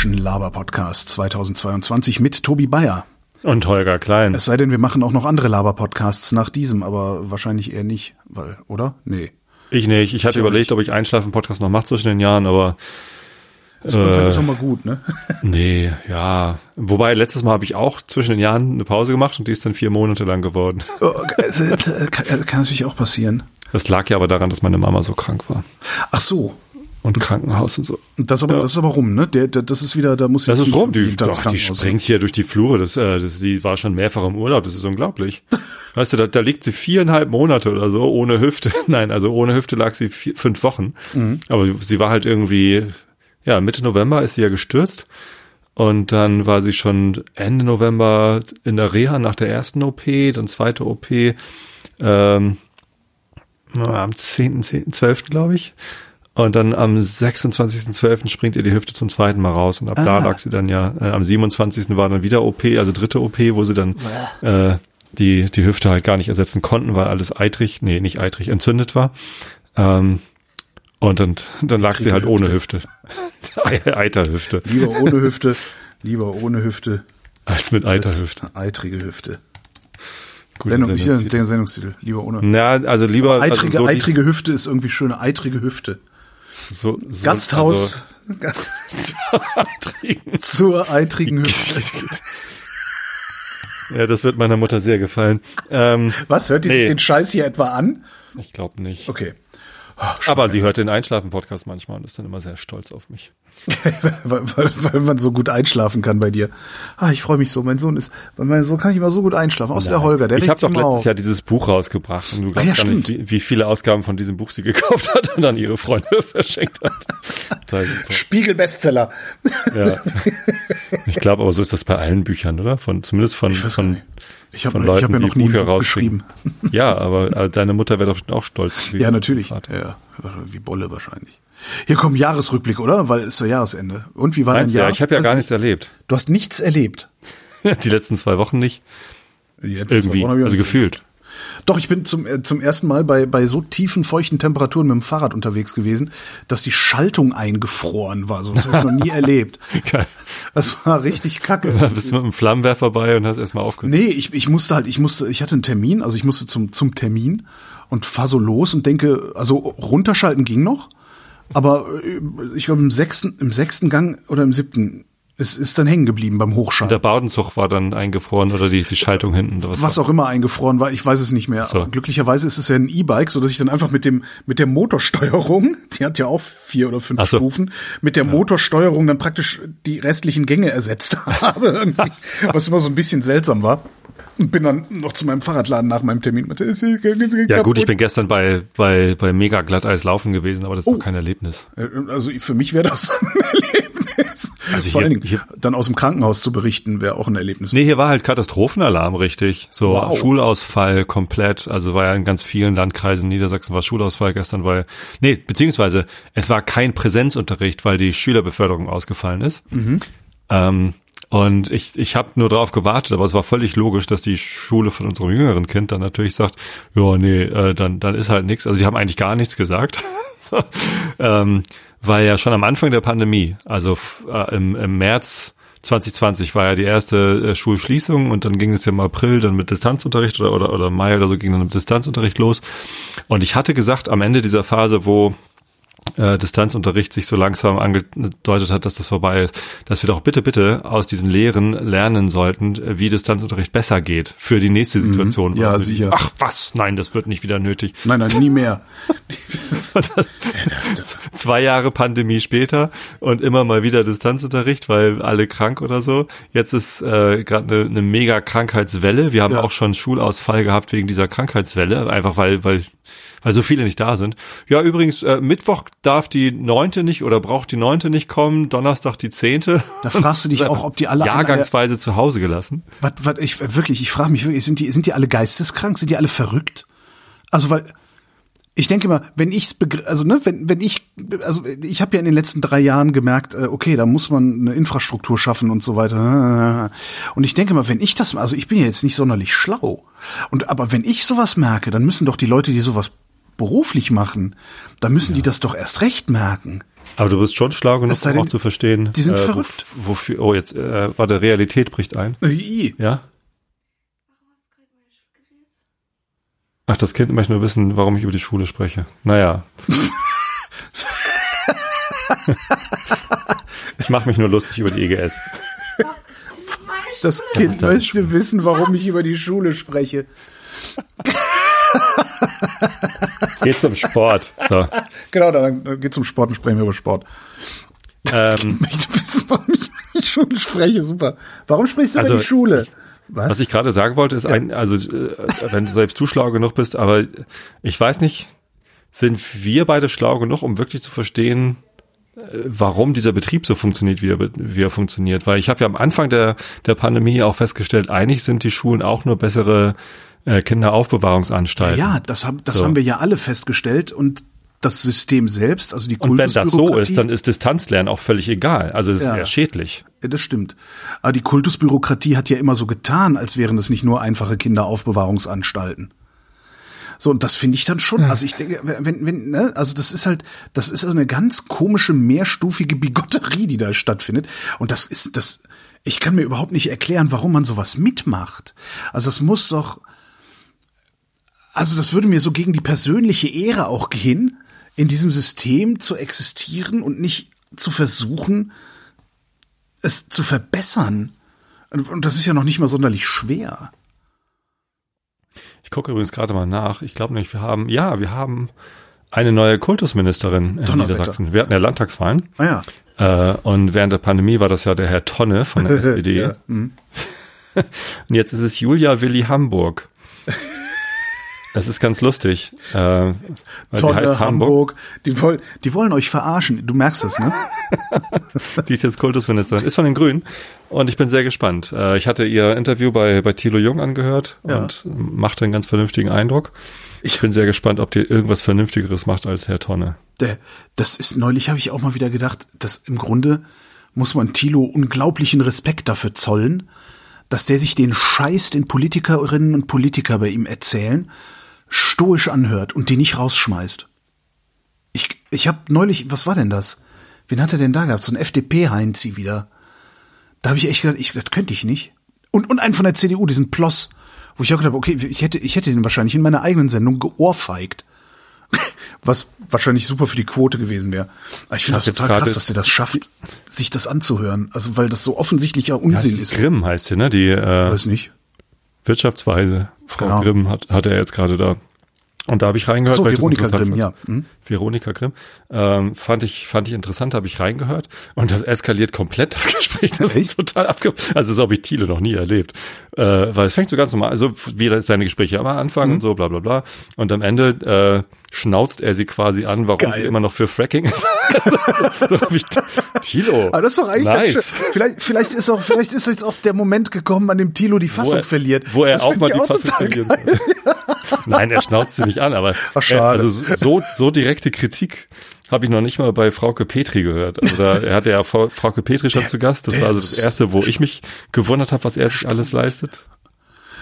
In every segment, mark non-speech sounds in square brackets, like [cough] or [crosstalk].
deutschen Laber-Podcast 2022 mit Tobi Bayer. Und Holger Klein. Es sei denn, wir machen auch noch andere Laber-Podcasts nach diesem, aber wahrscheinlich eher nicht, weil, oder? Nee. Ich nicht. Ich hatte Ich überlegt, ob ich Einschlafen-Podcast noch mache zwischen den Jahren, aber Das äh, ist auch mal gut, ne? [laughs] nee, ja. Wobei, letztes Mal habe ich auch zwischen den Jahren eine Pause gemacht und die ist dann vier Monate lang geworden. Oh, äh, kann, kann natürlich auch passieren. Das lag ja aber daran, dass meine Mama so krank war. Ach so. Und Krankenhaus und so. Das, aber, Ja. das ist aber rum, ne? Der, der, das ist wieder, da muss Das jetzt ist rum. nicht Die, doch, die springt hier durch die Flure. Das, äh, das, die war schon mehrfach im Urlaub. Das ist unglaublich. [laughs] Weißt du, da, da liegt sie viereinhalb Monate oder so ohne Hüfte. [laughs] Nein, also ohne Hüfte lag sie vier, fünf Wochen. Mhm. Aber sie war halt irgendwie, ja, Mitte November ist sie ja gestürzt. Und dann war sie schon Ende November in der Reha nach der ersten OP, dann zweite OP, ähm, am 10., 10., 12., glaube ich. Und dann am 26.12. springt ihr die Hüfte zum zweiten Mal raus. Und ab da Ah. lag sie dann ja, äh, am 27. war dann wieder OP, also dritte OP, wo sie dann äh, die, die Hüfte halt gar nicht ersetzen konnten, weil alles eitrig, nee, nicht eitrig, entzündet war. Ähm, und dann, dann lag sie halt Eitrige ohne Hüfte. [laughs] Eiterhüfte. Lieber ohne Hüfte, lieber ohne Hüfte, Als mit Eiterhüfte. eitrige Hüfte. Gute Sendung, Sendungstitel. der Sendungstitel, lieber ohne. Ja, also lieber Eitrige, also so, eitrige Hüfte ist irgendwie schöne, eitrige Hüfte. So, so, Gasthaus Also, [laughs] zur eitrigen Hüfte. ja, das wird meiner Mutter sehr gefallen. Ähm, Was, hört die sich Nee. den Scheiß hier etwa an? ich glaube nicht. Okay. Aber sie hört den Einschlafen-Podcast manchmal und ist dann immer sehr stolz auf mich. [laughs] weil, weil, weil man so gut einschlafen kann bei dir. Ah, ich freue mich so. Mein Sohn ist, bei meinem Sohn kann ich immer so gut einschlafen. Außer der Holger, der ich habe doch letztes auf. Jahr dieses Buch rausgebracht und du Ah, glaubst ja, gar nicht, stimmt. wie, wie viele Ausgaben von diesem Buch sie [laughs] gekauft hat und dann ihre Freunde [laughs] verschenkt hat. Spiegel-Bestseller. Ja. Ich glaube, aber so ist das bei allen Büchern, oder? Von zumindest von, gar von, nicht. Ich habe von ich Leuten, hab ja die noch nie Bücher ein Buch rausbringen. geschrieben. Ja, aber äh, deine Mutter wäre doch auch stolz. Ja, natürlich. Ja, wie Bolle wahrscheinlich. Hier kommt Jahresrückblick, oder? Weil es ist ja Jahresende. Und wie war dein Meinst du, Jahr? ja, ich habe ja gar nichts erlebt. Du hast nichts erlebt. [laughs] Die letzten zwei Wochen nicht. Die letzten zwei Irgendwie, Wochen also nicht gefühlt. Doch, ich bin zum, äh, zum ersten Mal bei, bei so tiefen, feuchten Temperaturen mit dem Fahrrad unterwegs gewesen, dass die Schaltung eingefroren war. So, das habe ich noch nie [laughs] erlebt. Geil. Das war richtig kacke. [laughs] Da bist du mit einem Flammenwerfer bei und hast erstmal aufgehört. Nee, ich, ich musste halt, ich musste, ich hatte einen Termin, also ich musste zum, zum Termin und fahr so los und denke, also runterschalten ging noch, aber äh, ich glaube im sechsten, im sechsten Gang oder im siebten, es ist dann hängen geblieben beim Hochschalten. Der Baudenzug war dann eingefroren oder die, die Schaltung hinten. oder was auch immer eingefroren war, ich weiß es nicht mehr. So. Glücklicherweise ist es ja ein E-Bike, so dass ich dann einfach mit dem mit der Motorsteuerung, [laughs] die hat ja auch vier oder fünf so. Stufen, mit der Motorsteuerung dann praktisch die restlichen Gänge ersetzt [laughs] habe, [laughs] was immer so ein bisschen seltsam war. Und bin dann noch zu meinem Fahrradladen nach meinem Termin. Meinte, "Es ist Ja gut, ich kaputt." bin gestern bei, bei, bei mega Glatteis laufen gewesen, aber das ist Oh. doch kein Erlebnis. Äh, Also für mich wäre das [laughs] ein Erlebnis. Also Vor hier- allen Dingen, hier- dann aus dem Krankenhaus zu berichten, wäre auch ein Erlebnis. Nee, hier war halt Katastrophenalarm, richtig. So Wow. Schulausfall komplett. Also war ja in ganz vielen Landkreisen in Niedersachsen war Schulausfall gestern, weil, nee, beziehungsweise es war kein Präsenzunterricht, weil die Schülerbeförderung ausgefallen ist. Ähm, und ich, ich habe nur darauf gewartet, aber es war völlig logisch, dass die Schule von unserem jüngeren Kind dann natürlich sagt, ja, nee, äh, dann, dann ist halt nichts. Also sie haben eigentlich gar nichts gesagt. [laughs] so, ähm, weil ja schon am Anfang der Pandemie, also äh, im, im März 2020 war ja die erste äh, Schulschließung und dann ging es ja im April dann mit Distanzunterricht oder, oder, oder Mai oder so ging dann mit Distanzunterricht los. Und ich hatte gesagt, am Ende dieser Phase, wo äh, Distanzunterricht sich so langsam angedeutet hat, dass das vorbei ist, dass wir doch bitte, bitte aus diesen Lehren lernen sollten, wie Distanzunterricht besser geht für die nächste Situation. Mhm. Ja, Also, sicher. Ach was, nein, das wird nicht wieder nötig. Nein, nein, nie mehr. [laughs] Zwei Jahre Pandemie später und immer mal wieder Distanzunterricht, weil alle krank oder so. Jetzt ist äh, gerade eine, eine mega Krankheitswelle. Wir haben Ja. auch schon Schulausfall gehabt wegen dieser Krankheitswelle, einfach weil weil weil so viele nicht da sind. Ja, übrigens, äh, Mittwoch darf die neunte nicht oder braucht die neunte nicht kommen, Donnerstag die zehnte. Da fragst du dich [laughs] auch, ob die alle jahrgangsweise zu Hause gelassen. Was, was, ich wirklich, ich frage mich wirklich, sind die, sind die alle geisteskrank? Sind die alle verrückt? Also, weil ich denke mal, wenn ich's also ne, wenn wenn ich also ich habe ja in den letzten drei Jahren gemerkt, äh, okay, da muss man eine Infrastruktur schaffen und so weiter. Und ich denke mal, wenn ich das, also ich bin ja jetzt nicht sonderlich schlau. Und aber wenn ich sowas merke, dann müssen doch die Leute, die sowas beruflich machen, dann müssen die das doch erst recht merken. Aber du bist schon schlau genug, sei um auch denn, zu verstehen. die sind äh, verrückt. wof- Wofür, oh, jetzt, äh, warte, Realität bricht ein. I. Ja? Ach, das Kind möchte nur wissen, warum ich über die Schule spreche. Naja. [laughs] ich mache mich nur lustig über die EGS. Das Kind möchte wissen, warum ich über die Schule spreche. [laughs] [laughs] Geht zum Sport. So. Genau, dann geht zum Sport und sprechen wir über Sport. Ähm, [laughs] Ich möchte wissen, warum ich Schule spreche. Super. Warum sprichst du Also, über die Schule? Was? was ich gerade sagen wollte, ist ein, also äh, wenn du selbst du schlau genug bist, aber ich weiß nicht, sind wir beide schlau genug, um wirklich zu verstehen, äh, warum dieser Betrieb so funktioniert, wie er, wie er funktioniert. Weil ich habe ja am Anfang der, der Pandemie auch festgestellt, eigentlich sind die Schulen auch nur bessere äh, Kinderaufbewahrungsanstalten. ja, das, haben das So. haben wir ja alle festgestellt und das System selbst, also die Und wenn das so Kultusbürokratie. ist, dann ist Distanzlernen auch völlig egal. Also es ist Ja. eher schädlich. Ja, das stimmt. Aber die Kultusbürokratie hat ja immer so getan, als wären das nicht nur einfache Kinderaufbewahrungsanstalten. So, und das finde ich dann schon, also ich denke, wenn, wenn, ne, also das ist halt, das ist eine ganz komische, mehrstufige Bigotterie, die da stattfindet. Und das ist, das, ich kann mir überhaupt nicht erklären, warum man sowas mitmacht. Also das muss doch, also das würde mir so gegen die persönliche Ehre auch gehen, in diesem System zu existieren und nicht zu versuchen, es zu verbessern. Und das ist ja noch nicht mal sonderlich schwer. Ich gucke übrigens gerade mal nach. Ich glaube nämlich, wir haben, ja, wir haben eine neue Kultusministerin in. Niedersachsen. Wir hatten ja Landtagswahlen. Ah ja. Äh, und während der Pandemie war das ja der Herr Tonne von der [laughs] SPD. Ja, mhm. [laughs] Und jetzt ist es Julia Willi Hamburg. [laughs] Das ist ganz lustig. Äh, Tonne, heißt Hamburg. Hamburg. Die wollen, die wollen euch verarschen. Du merkst das, ne? [laughs] Die ist jetzt Kultusministerin, ist von den Grünen. Und ich bin sehr gespannt. Äh, ich hatte ihr Interview bei, bei Thilo Jung angehört Ja. und machte einen ganz vernünftigen Eindruck. Ich bin sehr gespannt, ob die irgendwas Vernünftigeres macht als Herr Tonne. Der, das ist neulich, habe ich auch mal wieder gedacht, dass im Grunde muss man Thilo unglaublichen Respekt dafür zollen, dass der sich den Scheiß, den Politikerinnen und Politiker bei ihm erzählen, stoisch anhört und die nicht rausschmeißt. Ich, ich habe neulich, was war denn das? Wen hat er denn da gehabt? So ein FDP-Heinzi wieder. Da habe ich echt gedacht, ich, das könnte ich nicht. Und, und einen von der CDU, diesen Ploss, wo ich auch gedacht habe, okay, ich hätte, ich hätte den wahrscheinlich in meiner eigenen Sendung geohrfeigt. [laughs] Was wahrscheinlich super für die Quote gewesen wäre. Aber ich finde hab das total krass, dass der das schafft, sich das anzuhören. Also, weil das so offensichtlicher Ja, Unsinn die ist. Grimm heißt sie, ne? Die äh, Weiß nicht. Wirtschaftsweise. Frau Genau. Grimm hat, hat er jetzt gerade da. Und da habe ich reingehört. So, weil ich das Veronika interessant Grimm, ja. Hm? Veronika Grimm. Ähm, fand ich, fand ich interessant, habe ich reingehört. Und das eskaliert komplett, das [laughs] Gespräch. Das Echt? ist total abge... Also so habe ich Thiele noch nie erlebt. Äh, weil es fängt so ganz normal, also wie seine Gespräche am Anfang Mhm. und so, bla bla bla. Und am Ende äh, schnauzt er sie quasi an, warum Geil. sie immer noch für Fracking ist. [laughs] so hab ich, Thilo. Aber das ist doch eigentlich nice. ganz schön. Vielleicht, vielleicht ist auch, vielleicht ist jetzt auch der Moment gekommen, an dem Thilo die Fassung er, verliert. Wo er Das auch mal die Fassung total verliert. [laughs] Nein, er schnauzt sie nicht an, aber Ach, schade. Er, also so, so direkte Kritik habe ich noch nicht mal bei Frauke Petri gehört. Also da, [laughs] er hatte ja Frau, Frauke Petri schon zu Gast. Das war also das erste, wo ich mich gewundert habe, was er sich alles leistet.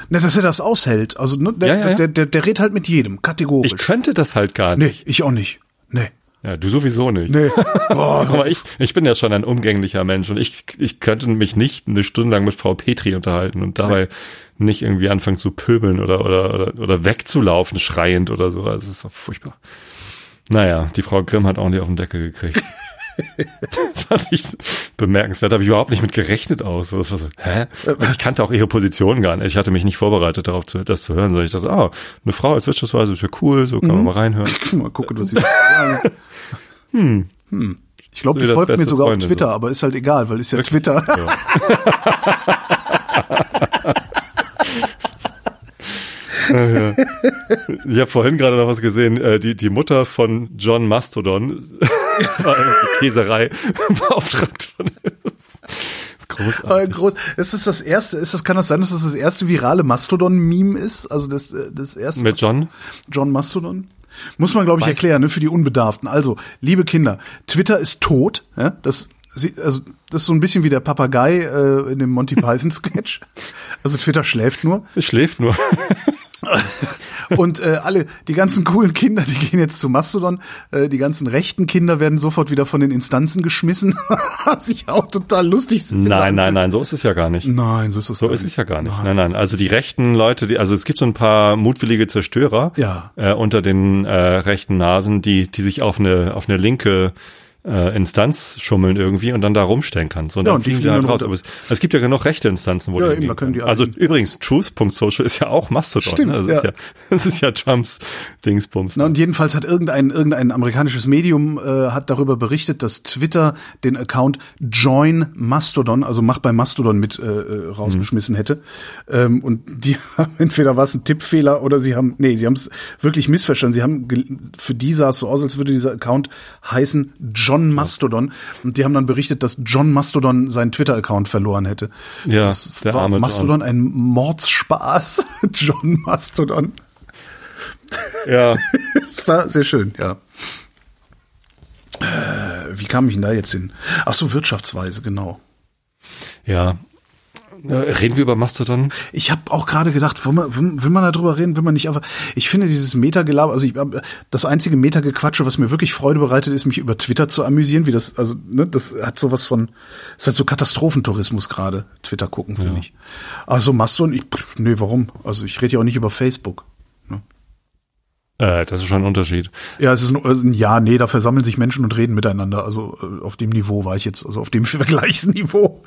Ne, dass er das aushält. Also, ne, der, Ja, ja, ja. Der, der, der redet halt mit jedem, kategorisch. Ich könnte das halt gar nee, nicht. ich auch nicht. Nee. Ja, du sowieso nicht. Nee. [laughs] Boah, Aber ich, ich bin ja schon ein umgänglicher Mensch und ich, ich könnte mich nicht eine Stunde lang mit Frau Petri unterhalten und dabei nicht irgendwie anfangen zu pöbeln oder, oder, oder, oder wegzulaufen, schreiend oder so. Also, Das ist doch furchtbar. Naja, die Frau Grimm hat auch nicht auf den Deckel gekriegt. [laughs] das fand ich bemerkenswert. Habe ich überhaupt nicht mit gerechnet aus. Das war so, hä? Und ich kannte auch ihre Position gar nicht. Ich hatte mich nicht vorbereitet darauf, zu, das zu hören, sondern ich dachte, ah, eine Frau als Wirtschaftsweise ist ja cool, so kann man mal reinhören. [laughs] mal gucken, was sie sagt. Hm. Hm. Ich glaube, So die folgt mir sogar Freunde, auf Twitter, so. aber ist halt egal, weil ist ja Twitter. [laughs] Ich habe vorhin gerade noch was gesehen. Äh, die, die Mutter von John Mastodon war [laughs] irgendwie Käserei beauftragt von. Aber großartig. groß, ist das das erste, ist das, kann das sein, dass das das erste virale Mastodon-Meme ist? Also das, äh, das erste. Mit John? John Mastodon? Muss man, glaube ich, Weiß- erklären, ne, für die Unbedarften. Also, liebe Kinder, Twitter ist tot, ja, das, also, das ist so ein bisschen wie der Papagei äh, in dem Monty [laughs] Python Sketch. Also Twitter schläft nur. Schläft nur. Und äh, alle, die ganzen coolen Kinder, die gehen jetzt zu Mastodon. Äh, die ganzen rechten Kinder werden sofort wieder von den Instanzen geschmissen. [laughs] Was ich auch total lustig finde. Nein, nein, nein, so ist es ja gar nicht. Nein, so ist es So ist es ja gar nicht. Nein. nein, nein. Also die rechten Leute, die, also es gibt so ein paar mutwillige Zerstörer ja. äh, unter den äh, rechten Nasen, die, die sich auf eine, auf eine linke äh, Instanz schummeln irgendwie und dann da rumstenkern. So, und Ja, dann und die fliegen die fliegen halt raus. Aber es, es gibt ja genug rechte Instanzen, wo Ja, die eben, können die. Also übrigens, truth.social ist ja auch Mastodon. Stimmt, ne? das, ja. ist ja, [laughs] das ist ja Trumps Dingsbums. Na, und jedenfalls hat irgendein, irgendein amerikanisches Medium äh, hat darüber berichtet, dass Twitter den Account Join Mastodon, also mach bei Mastodon mit, äh, äh, rausgeschmissen hätte. Ähm, und die [laughs] haben entweder war es ein Tippfehler oder sie haben, nee, sie haben es wirklich missverstanden. Sie haben für die sah es so aus, als würde dieser Account heißen John Mastodon. Und die haben dann berichtet, dass John Mastodon seinen Twitter-Account verloren hätte. Ja, das der war auf arme John. Mastodon ein Mordsspaß. [laughs] John Mastodon. Ja, [laughs] Es war sehr schön, ja. Äh, wie kam ich denn da jetzt hin? Ach so, Wirtschaftsweise, genau. ja. Äh, Reden wir über Mastodon? Ich habe auch gerade gedacht, will man, will, man darüber reden, will man nicht einfach. Ich finde dieses Metagelaber, also ich, das einzige Metagequatsche, was mir wirklich Freude bereitet, ist mich über Twitter zu amüsieren, wie das, also ne, das hat sowas von, ist halt so Katastrophentourismus gerade. Twitter gucken finde Ja. ich. Also Mastodon, ich, pff, nee, warum? Also ich rede ja auch nicht über Facebook. Äh, das ist schon ein Unterschied. Ja, es ist ein, also ein Ja, nee, da versammeln sich Menschen und reden miteinander. Also äh, auf dem Niveau war ich jetzt, also auf dem [laughs] Vergleichsniveau.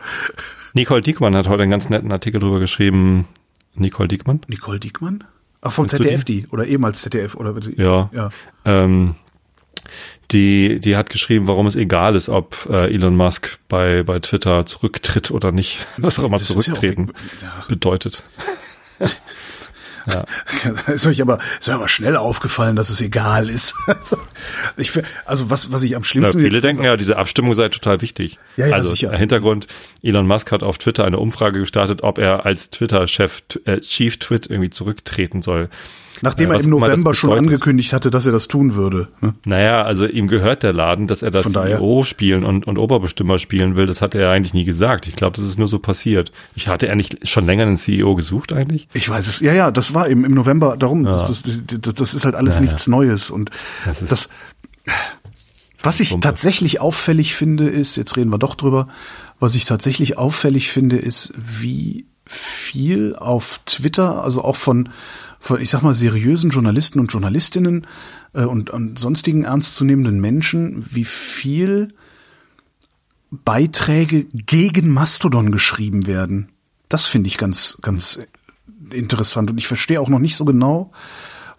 Nicole Diekmann hat heute einen ganz netten Artikel drüber geschrieben. Nicole Diekmann? Nicole Diekmann? Ach, vom du ZDF die? Oder ehemals ZDF? Oder Ja. ja. Ähm, die, die hat geschrieben, warum es egal ist, ob äh, Elon Musk bei, bei Twitter zurücktritt oder nicht. [laughs] Was auch immer Das ist ja auch- zurücktreten ja. bedeutet. Ja. [laughs] Ist euch aber, ist euch aber schnell aufgefallen, dass es egal ist. Also, [laughs] ich, also was, was ich am schlimmsten viele jetzt- denken ja, diese Abstimmung sei total wichtig. Ja, ja, also sicher. Hintergrund, Elon Musk hat auf Twitter eine Umfrage gestartet, ob er als Twitter-Chef, äh, Chief Twit irgendwie zurücktreten soll. Nachdem äh, er im November schon angekündigt hatte, dass er das tun würde. ne? Naja, also ihm gehört der Laden, dass er das. CEO spielen und, und Oberbestimmer spielen will. Das hat er eigentlich nie gesagt. Ich glaube, das ist nur so passiert. Ich hatte er nicht schon länger einen CEO gesucht eigentlich? Ich weiß es. Ja, ja, das war eben im November. Darum, das, das, das, das ist halt alles Ja, ja. nichts Neues. Und Das das, was ich tatsächlich auffällig finde, ist, jetzt reden wir doch drüber, was ich tatsächlich auffällig finde, ist, wie viel auf Twitter, also auch von, von ich sag mal, seriösen Journalisten und Journalistinnen äh, und, und sonstigen ernstzunehmenden Menschen, wie viel Beiträge gegen Mastodon geschrieben werden. Das finde ich ganz, ganz interessant. Und ich verstehe auch noch nicht so genau,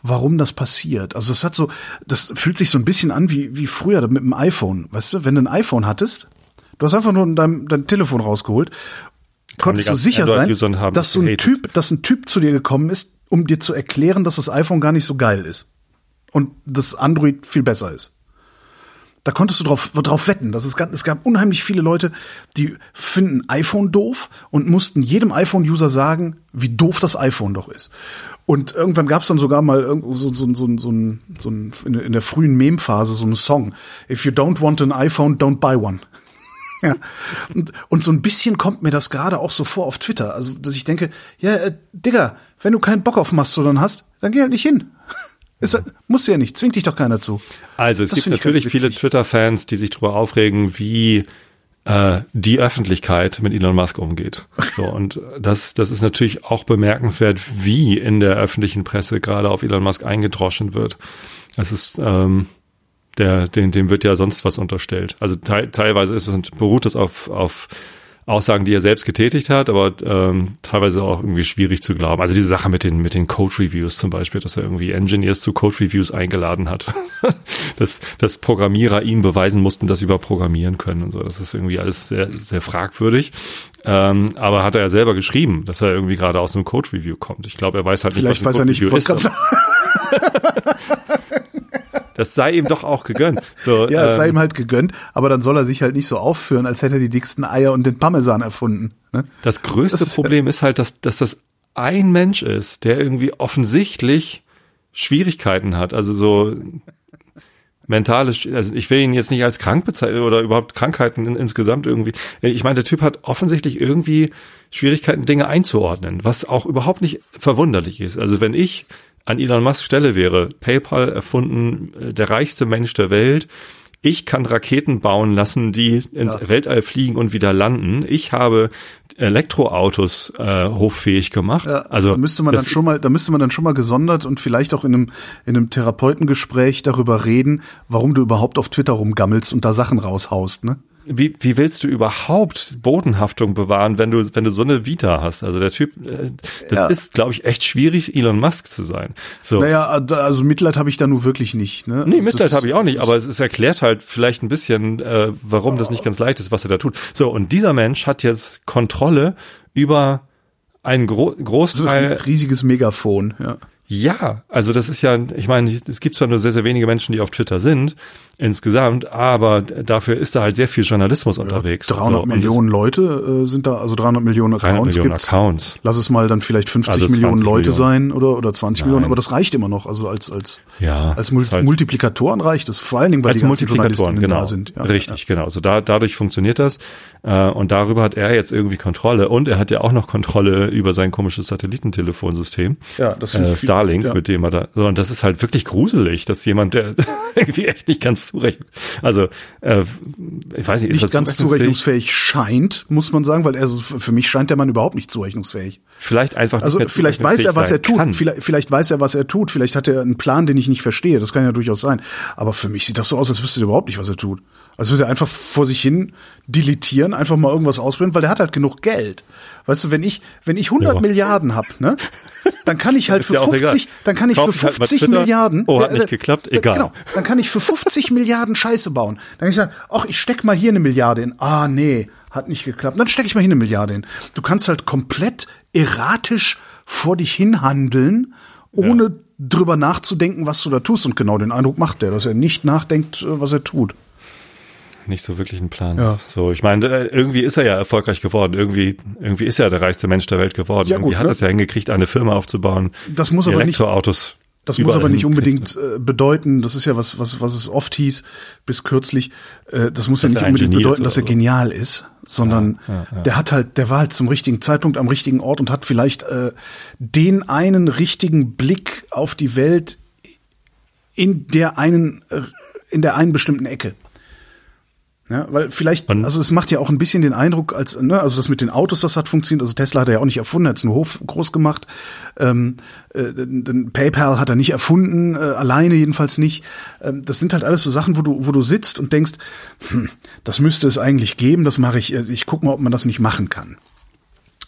warum das passiert. Also es hat so, das fühlt sich so ein bisschen an wie, wie früher mit dem iPhone. Weißt du, wenn du ein iPhone hattest, du hast einfach nur dein, dein Telefon rausgeholt, konntest du sicher sein, Android-Usern haben dass so ein. Typ, dass ein Typ zu dir gekommen ist, um dir zu erklären, dass das iPhone gar nicht so geil ist. Und das Android viel besser ist. Da konntest du drauf, drauf wetten. Das ist, ganz- es gab unheimlich viele Leute, die finden iPhone doof und mussten jedem iPhone-User sagen, wie doof das iPhone doch ist. Und irgendwann gab es dann sogar mal irgendwo so, so, so, so, so der- in der frühen Meme-Phase so einen Song. If you don't want an iPhone, don't buy one. [laughs] Ja. Und, und so ein bisschen kommt mir das gerade auch so vor auf Twitter. Also, dass ich denke, ja, äh, Digga, wenn du keinen Bock auf Mastodon hast, dann geh halt nicht hin. [laughs] Ist, du ja nicht, zwingt dich doch keiner zu. Also es Das gibt natürlich viele. Twitter-Fans, die sich darüber aufregen, wie äh, die Öffentlichkeit mit Elon Musk umgeht. [laughs] So, und das, das ist natürlich auch bemerkenswert, wie in der öffentlichen Presse gerade auf Elon Musk eingedroschen wird. Es ist, ähm, der, dem, dem wird ja sonst was unterstellt. Also te teilweise ist es, beruht es auf, auf Aussagen, die er selbst getätigt hat, aber ähm, teilweise auch irgendwie schwierig zu glauben. Also diese Sache mit den mit den Code Reviews zum Beispiel, dass er irgendwie Engineers zu Code Reviews eingeladen hat, [laughs] dass dass Programmierer ihm beweisen mussten, dass sie über programmieren können und so. Das ist irgendwie alles sehr sehr fragwürdig. Ähm, aber hat er ja selber geschrieben, dass er irgendwie gerade aus einem Code Review kommt. Ich glaube, er weiß halt Vielleicht nicht, was weiß ein er Code nicht, Review wollte ist. [laughs] [laughs] Das sei ihm doch auch gegönnt. So, Ja, es sei ähm, ihm halt gegönnt, aber dann soll er sich halt nicht so aufführen, als hätte er die dicksten Eier und den Parmesan erfunden. Ne? Das größte Das ist- Problem ist halt, dass, dass das ein Mensch ist, der irgendwie offensichtlich Schwierigkeiten hat. Also so mentale, also ich will ihn jetzt nicht als krank bezeichnen oder überhaupt Krankheiten in, insgesamt irgendwie. Ich meine, der Typ hat offensichtlich irgendwie Schwierigkeiten, Dinge einzuordnen, was auch überhaupt nicht verwunderlich ist. Also wenn ich an Elon Musk Stelle wäre, PayPal erfunden, äh, der reichste Mensch der Welt, ich kann Raketen bauen lassen, die ins ja. Weltall fliegen und wieder landen. Ich habe Elektroautos äh, hoffähig gemacht. Ja, also da müsste man dann schon mal, da müsste man dann schon mal gesondert und vielleicht auch in einem in einem Therapeutengespräch darüber reden, warum du überhaupt auf Twitter rumgammelst und da Sachen raushaust, ne? Wie, wie willst du überhaupt Bodenhaftung bewahren, wenn du, wenn du so eine Vita hast? Also der Typ, äh, das ja. ist, glaube ich, echt schwierig, Elon Musk zu sein. So. Naja, also Mitleid habe ich da nur wirklich nicht. Ne? Nee, also Mitleid habe ich auch nicht, aber es, es erklärt halt vielleicht ein bisschen, äh, warum das nicht ganz leicht ist, was er da tut. So, und dieser Mensch hat jetzt Kontrolle über einen Gro Großteil. Ein riesiges Megafon, ja. Ja, also das ist ja, ich meine, es gibt zwar nur sehr, sehr wenige Menschen, die auf Twitter sind, insgesamt, aber dafür ist da halt sehr viel Journalismus ja, unterwegs. 300 so, Millionen Leute äh, sind da, also 300 Millionen Accounts 300 Millionen gibt's. Accounts. Lass es mal dann vielleicht 50 also Millionen Leute Millionen. sein oder oder 20 Nein. Millionen, aber das reicht immer noch, also als als ja, als Mul halt Multiplikatoren reicht es, vor allen Dingen, weil als die Multiplikatoren genau, da sind. Ja, Richtig, genau. Also da dadurch funktioniert das äh, und darüber hat er jetzt irgendwie Kontrolle und er hat ja auch noch Kontrolle über sein komisches Satellitentelefonsystem. Ja, das äh, Starlink, ja. mit dem er da so, und das ist halt wirklich gruselig, dass jemand, der [laughs] irgendwie echt nicht ganz zurecht, also äh, ich weiß nicht, ist nicht ganz zurechnungsfähig scheint, muss man sagen, weil er für mich scheint der Mann überhaupt nicht zurechnungsfähig. Vielleicht einfach. Also vielleicht weiß er, was er tut. Vielleicht, vielleicht weiß er, was er tut. Vielleicht hat er einen Plan, den ich nicht verstehe. Das kann ja durchaus sein. Aber für mich sieht das so aus, als wüsste er überhaupt nicht, was er tut. Als würde er einfach vor sich hin deletieren, einfach mal irgendwas ausprobieren, weil der hat halt genug Geld. Weißt du, wenn ich, wenn ich 100 ja. Milliarden hab, ne, dann kann ich halt für 50, dann kann ich Kauf für 50 halt Milliarden. Oh, hat nicht geklappt, äh, egal. Genau, dann kann ich für 50 Milliarden Scheiße bauen. Dann kann ich sagen, ach, ich steck mal hier eine Milliarde in. Ah, nee, hat nicht geklappt. Dann stecke ich mal hier eine Milliarde in. Du kannst halt komplett erratisch vor dich hin handeln, ohne ja. drüber nachzudenken, was du da tust. Und genau den Eindruck macht er, dass er nicht nachdenkt, äh, was er tut nicht so wirklich einen Plan. Ja. So, ich meine, äh, irgendwie ist er ja erfolgreich geworden. Irgendwie, irgendwie ist er der reichste Mensch der Welt geworden. Ja, irgendwie gut, hat ne? es ja hingekriegt, eine Firma aufzubauen. Das muss aber nicht. Elektroautos. Das muss aber nicht unbedingt äh, bedeuten, das ist ja was, was, was es oft hieß, bis kürzlich, äh, das muss dass ja nicht unbedingt bedeuten, dass er so. genial ist, sondern ja, ja, der hat halt, der war halt zum richtigen Zeitpunkt am richtigen Ort und hat vielleicht äh, den einen richtigen Blick auf die Welt in der einen, äh, in der einen bestimmten Ecke. Ja, weil vielleicht, und also es macht ja auch ein bisschen den Eindruck, als, ne, also das mit den Autos, das hat funktioniert. Also Tesla hat er ja auch nicht erfunden, hat es nur hoch, groß gemacht. Ähm, äh, PayPal hat er nicht erfunden, äh, alleine jedenfalls nicht. Ähm, das sind halt alles so Sachen, wo du, wo du sitzt und denkst, hm, das müsste es eigentlich geben, das mache ich, äh, ich guck mal, ob man das nicht machen kann.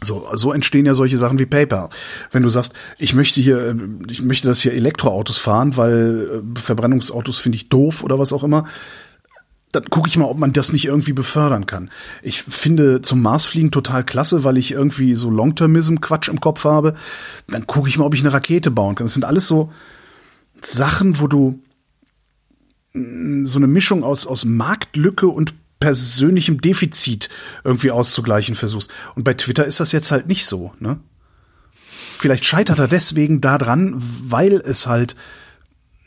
So, so entstehen ja solche Sachen wie PayPal. Wenn du sagst, ich möchte hier, äh, ich möchte, dass hier Elektroautos fahren, weil äh, Verbrennungsautos finde ich doof oder was auch immer, dann gucke ich mal, ob man das nicht irgendwie befördern kann. Ich finde zum Marsfliegen total klasse, weil ich irgendwie so Long-Termism-Quatsch im Kopf habe. Dann gucke ich mal, ob ich eine Rakete bauen kann. Das sind alles so Sachen, wo du mm, so eine Mischung aus, aus Marktlücke und persönlichem Defizit irgendwie auszugleichen versuchst. Und bei Twitter ist das jetzt halt nicht so, ne? Vielleicht scheitert er deswegen daran, weil es halt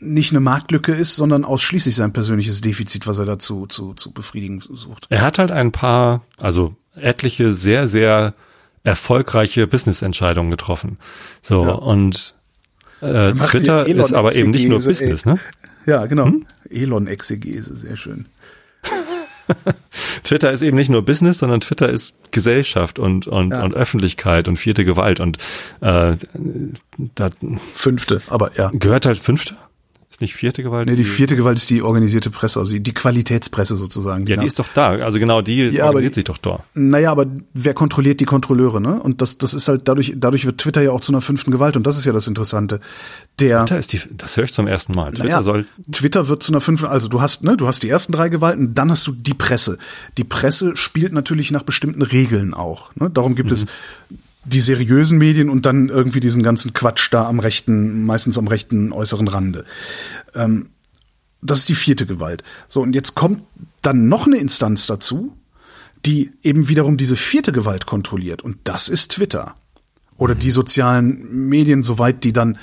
nicht eine Marktlücke ist, sondern ausschließlich sein persönliches Defizit, was er dazu zu, zu befriedigen sucht. Er hat halt ein paar, also etliche sehr, sehr erfolgreiche Business-Entscheidungen getroffen. So, ja. und äh, Twitter ist aber eben nicht nur Business, ne? Ja, genau. Hm? Elon-Exegese, sehr schön. [laughs] Twitter ist eben nicht nur Business, sondern Twitter ist Gesellschaft und und, ja. und Öffentlichkeit und vierte Gewalt und äh, da fünfte, aber ja gehört halt fünfte. Ist nicht vierte Gewalt? Nee, die vierte Gewalt ist die organisierte Presse, also die Qualitätspresse sozusagen. Ja, die ist doch da. Also genau, die ja, organisiert aber, sich doch da. Naja, aber wer kontrolliert die Kontrolleure, ne? Und das, das ist halt dadurch, dadurch wird Twitter ja auch zu einer fünften Gewalt und das ist ja das Interessante. Der, Twitter ist die, das höre ich zum ersten Mal. Twitter naja, soll. Twitter wird zu einer fünften, also du hast, ne, du hast die ersten drei Gewalten, dann hast du die Presse. Die Presse spielt natürlich nach bestimmten Regeln auch. Ne? Darum gibt mhm. es die seriösen Medien und dann irgendwie diesen ganzen Quatsch da am rechten, meistens am rechten äußeren Rande. Ähm, das ist die vierte Gewalt. So, und jetzt kommt dann noch eine Instanz dazu, die eben wiederum diese vierte Gewalt kontrolliert. Und das ist Twitter. Oder die sozialen Medien, soweit die dann